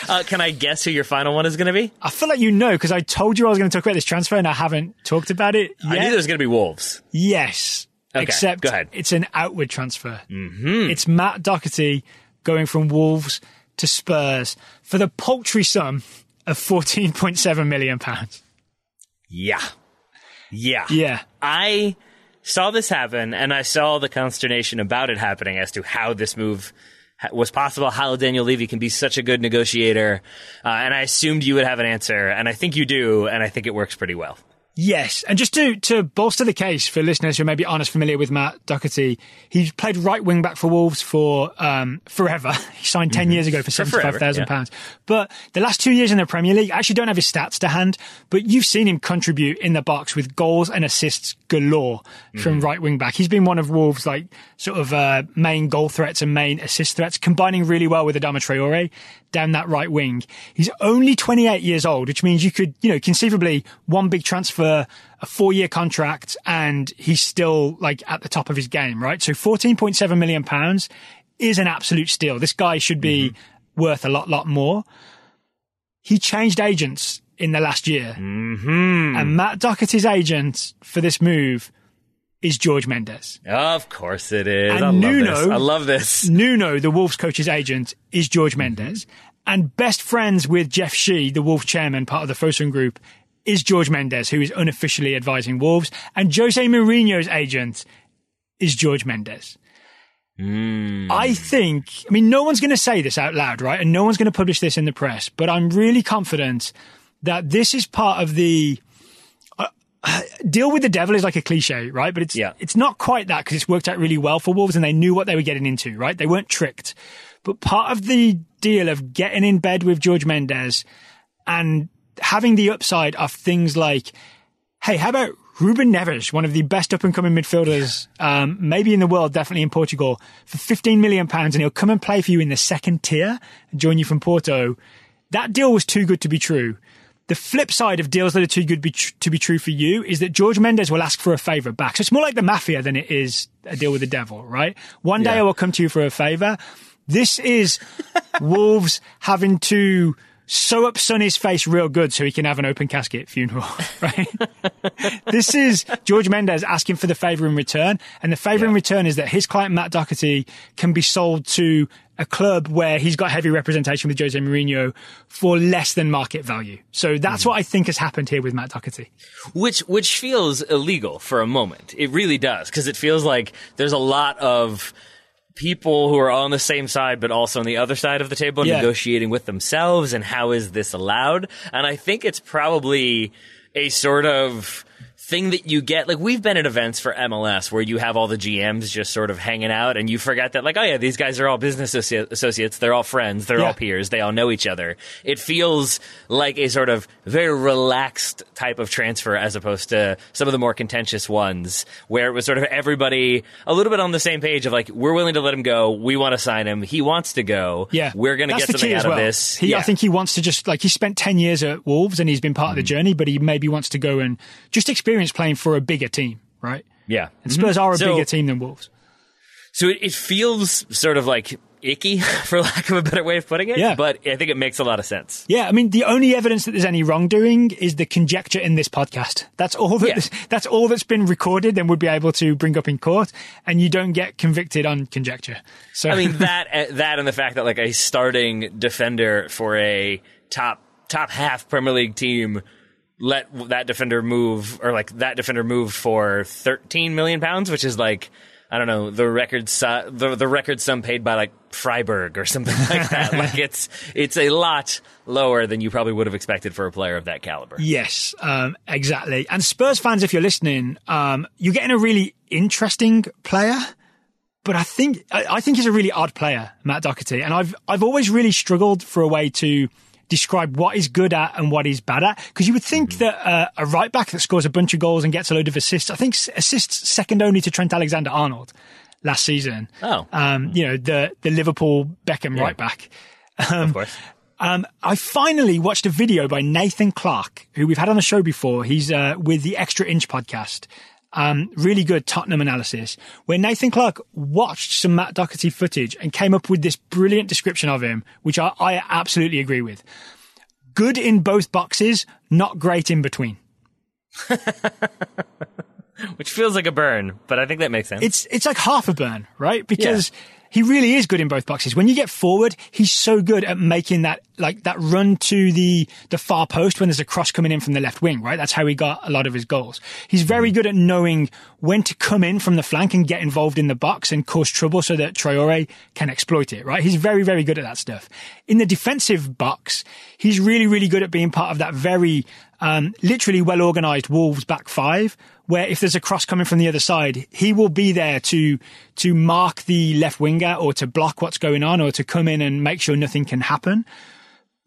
uh, can I guess who your final one is going to be? I feel like you know because I told you I was going to talk about this transfer and I haven't talked about it I knew there was going to be Wolves. Yes. Okay, Except go ahead. it's an outward transfer. Mm-hmm. It's Matt Doherty going from Wolves to Spurs for the paltry sum of £14.7 million. pounds. Yeah. Yeah. Yeah. I saw this happen and I saw the consternation about it happening as to how this move was possible, how Daniel Levy can be such a good negotiator. Uh, and I assumed you would have an answer, and I think you do, and I think it works pretty well. Yes, and just to to bolster the case for listeners who maybe aren't as familiar with Matt Doherty, he played right wing back for Wolves for um, forever. *laughs* He signed 10 years ago for seventy five thousand yeah. pounds. But the last two years in the Premier League, I actually don't have his stats to hand, but you've seen him contribute in the box with goals and assists galore from right wing back. He's been one of Wolves' like sort of uh, main goal threats and main assist threats, combining really well with Adama Traore down that right wing. He's only 28 years old, which means you could, you know, conceivably one big transfer, a four year contract, and he's still like at the top of his game, right? So 14.7 million pounds is an absolute steal. This guy should be worth a lot, lot more. He changed agents in the last year. Mm-hmm. And Matt Doherty's agent for this move is Jorge Mendes. Of course it is. And I love Nuno- this. I love this. Nuno, the Wolves coach's agent, is Jorge Mendes. And best friends with Jeff Shi, the Wolves chairman, part of the Fosun group, is Jorge Mendes, who is unofficially advising Wolves. And Jose Mourinho's agent is Jorge Mendes. I think, I mean, no one's going to say this out loud, right? And no one's going to publish this in the press, but I'm really confident that this is part of the, uh, *sighs* deal with the devil is like a cliche, right? But it's Yeah. it's not quite that because it's worked out really well for Wolves and they knew what they were getting into, right? They weren't tricked. But part of the deal of getting in bed with Jorge Mendes and having the upside of things like, hey, how about Ruben Neves, one of the best up and coming midfielders, um, maybe in the world, definitely in Portugal, for 15 million pounds, and he'll come and play for you in the second tier and join you from Porto. That deal was too good to be true. The flip side of deals that are too good be tr- to be true for you is that Jorge Mendes will ask for a favour back. So it's more like the mafia than it is a deal with the devil, right? One day Yeah. I will come to you for a favour. This is *laughs* Wolves having to sew up Sonny's face real good so he can have an open casket funeral, *laughs* right? this is Jorge Mendes asking for the favour in return. And the favour in return is that his client, Matt Doherty, can be sold to a club where he's got heavy representation with Jose Mourinho for less than market value. So that's what I think has happened here with Matt Doherty. which which feels illegal for a moment. It really does because it feels like there's a lot of people who are on the same side but also on the other side of the table Yeah. negotiating with themselves and how is this allowed? And I think it's probably a sort of thing that you get like we've been at events for MLS where you have all the GMs just sort of hanging out and you forget that like oh yeah these guys are all business associates. They're all friends. They're Yeah. all peers. They all know each other. It feels like a sort of very relaxed type of transfer as opposed to some of the more contentious ones where it was sort of everybody a little bit on the same page of like we're willing to let him go. We want to sign him. He wants to go. Yeah. we're going to get something out as of this. He, yeah. Mm. I think he wants to just, like, he spent 10 years at Wolves and he's been part of the journey, but he maybe wants to go and just experience playing for a bigger team, right? yeah And Spurs are a Mm-hmm. So- bigger team than Wolves. So it, it feels sort of like icky, *laughs* for lack of a better way of putting it. Yeah. But I think it makes a lot of sense. Yeah, I mean, the only evidence that there's any wrongdoing is the conjecture in this podcast. That's all that, Yeah. *laughs* that's all that's been recorded and would be able to bring up in court, and you don't get convicted on conjecture. So I mean *laughs* that uh, that and the fact that like a starting defender for a top top half Premier League team let that defender move or like that defender move for 13 million pounds, which is like I don't know the record su- the the record sum paid by like Freiburg or *laughs* something like that. like it's it's a lot lower than you probably would have expected for a player of that caliber. Yes, um, exactly. And Spurs fans, if you're listening, um, you're getting a really interesting player. But I think I, I think he's a really odd player, Matt Doherty, and I've I've always really struggled for a way to describe what he's good at and what he's bad at. Because you would think Mm-hmm. that uh, a right back that scores a bunch of goals and gets a load of assists, I think assists second only to Trent Alexander Arnold last season. Oh. um, you know the the Liverpool Beckham right back. of course. Um, I finally watched a video by Nathan Clark, who we've had on the show before. He's uh, with the Extra Inch podcast. Um, really good Tottenham analysis, where Nathan Clark watched some Matt Doherty footage and came up with this brilliant description of him, which I, I absolutely agree with. Good in both boxes, not great in between. *laughs* Which feels like a burn, but I think that makes sense. It's it's like half a burn, right? Because he really is good in both boxes. When you get forward, he's so good at making that like that run to the the far post when there's a cross coming in from the left wing, right? That's how he got a lot of his goals. He's very mm. good at knowing when to come in from the flank and get involved in the box and cause trouble so that Traore can exploit it, right? He's very very good at that stuff. In the defensive box, he's really really good at being part of that very um, literally well organized Wolves back five, where if there's a cross coming from the other side, he will be there to to mark the left winger or to block what's going on or to come in and make sure nothing can happen.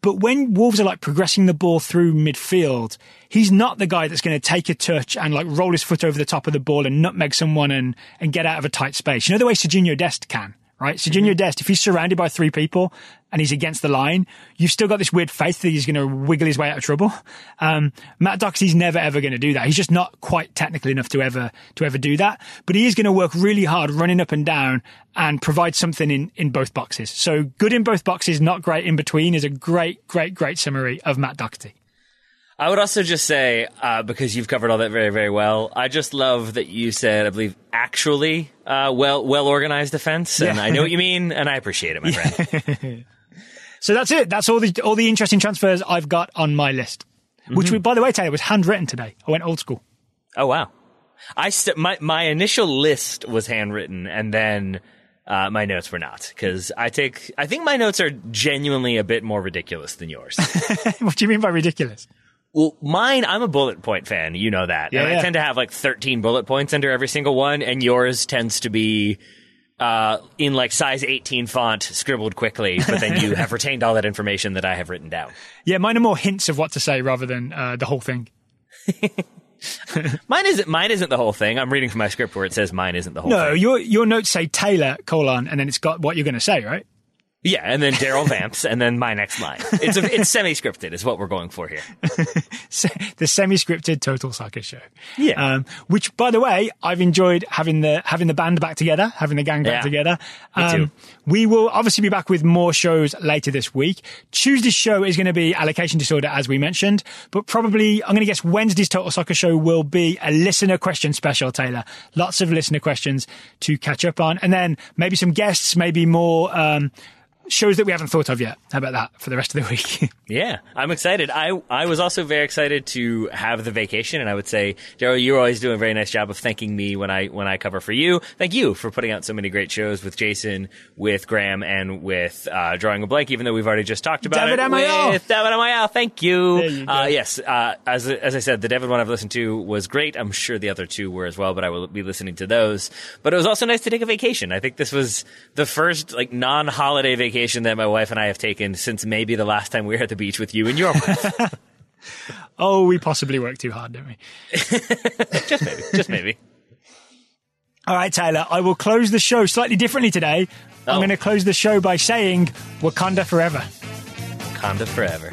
But when Wolves are like progressing the ball through midfield, he's not the guy that's going to take a touch and like roll his foot over the top of the ball and nutmeg someone and, and get out of a tight space. You know the way Sergiño Dest can, right? Sergiño Dest, if he's surrounded by three people and he's against the line, you've still got this weird faith that he's going to wiggle his way out of trouble. Um, Matt Doherty's never ever going to do that. He's just not quite technical enough to ever to ever do that. But he is going to work really hard, running up and down, and provide something in in both boxes. So good in both boxes, not great in between, is a great, great, great summary of Matt Doherty. I would also just say, uh, because you've covered all that very, very well, I just love that you said, I believe, actually uh, well well organized defense, and Yeah. I know what you mean, and I appreciate it, my friend. *laughs* So that's it. That's all the all the interesting transfers I've got on my list. Which, we, by the way, Taylor was handwritten today. I went old school. Oh wow, I st- my my initial list was handwritten, and then uh, my notes were not because I take I think my notes are genuinely a bit more ridiculous than yours. *laughs* what do you mean by ridiculous? Well, mine, I'm a bullet point fan. You know that. Yeah, and yeah. I tend to have like 13 bullet points under every single one, and yours tends to be uh, in like size 18 font, scribbled quickly, but then you have *laughs* retained all that information that I have written down. Yeah, mine are more hints of what to say rather than uh, the whole thing. *laughs* Mine isn't. Mine isn't the whole thing. I'm reading from my script where it says mine isn't the whole No, thing. your your notes say Taylor colon, and then it's got what you're going to say, right? Yeah, and then Daryl vamps, and then my next line. It's a, it's semi-scripted, is what we're going for here. *laughs* The semi-scripted Total Soccer Show. Yeah. Um, which, by the way, I've enjoyed having the having the band back together, having the gang back Yeah. together. Um, Me too. We will obviously be back with more shows later this week. Tuesday's show is going to be allocation disorder, as we mentioned, but probably I'm going to guess Wednesday's Total Soccer Show will be a listener question special. Taylor, lots of listener questions to catch up on, and then maybe some guests, maybe more. Um, Shows that we haven't thought of yet. How about that for the rest of the *laughs* week? Yeah, I'm excited. I I was also very excited to have the vacation, and I would say, Daryl, you're always doing a very nice job of thanking me when I when I cover for you. Thank you for putting out so many great shows with Jason, with Graham, and with uh, drawing a blank. Even though we've already just talked about David it Amoyal. with David Amoyal. Thank you. You. Uh, yes, uh, as as I said, the David one I've listened to was great. I'm sure the other two were as well, but I will be listening to those. But it was also nice to take a vacation. I think this was the first like non-holiday vacation that my wife and I have taken since maybe the last time we were at the beach with you and your wife. *laughs* oh, we possibly work too hard, don't we? *laughs* just maybe. Just maybe. All right, Taylor, I will close the show slightly differently today. I'm Oh. going to close the show by saying Wakanda forever. Wakanda forever.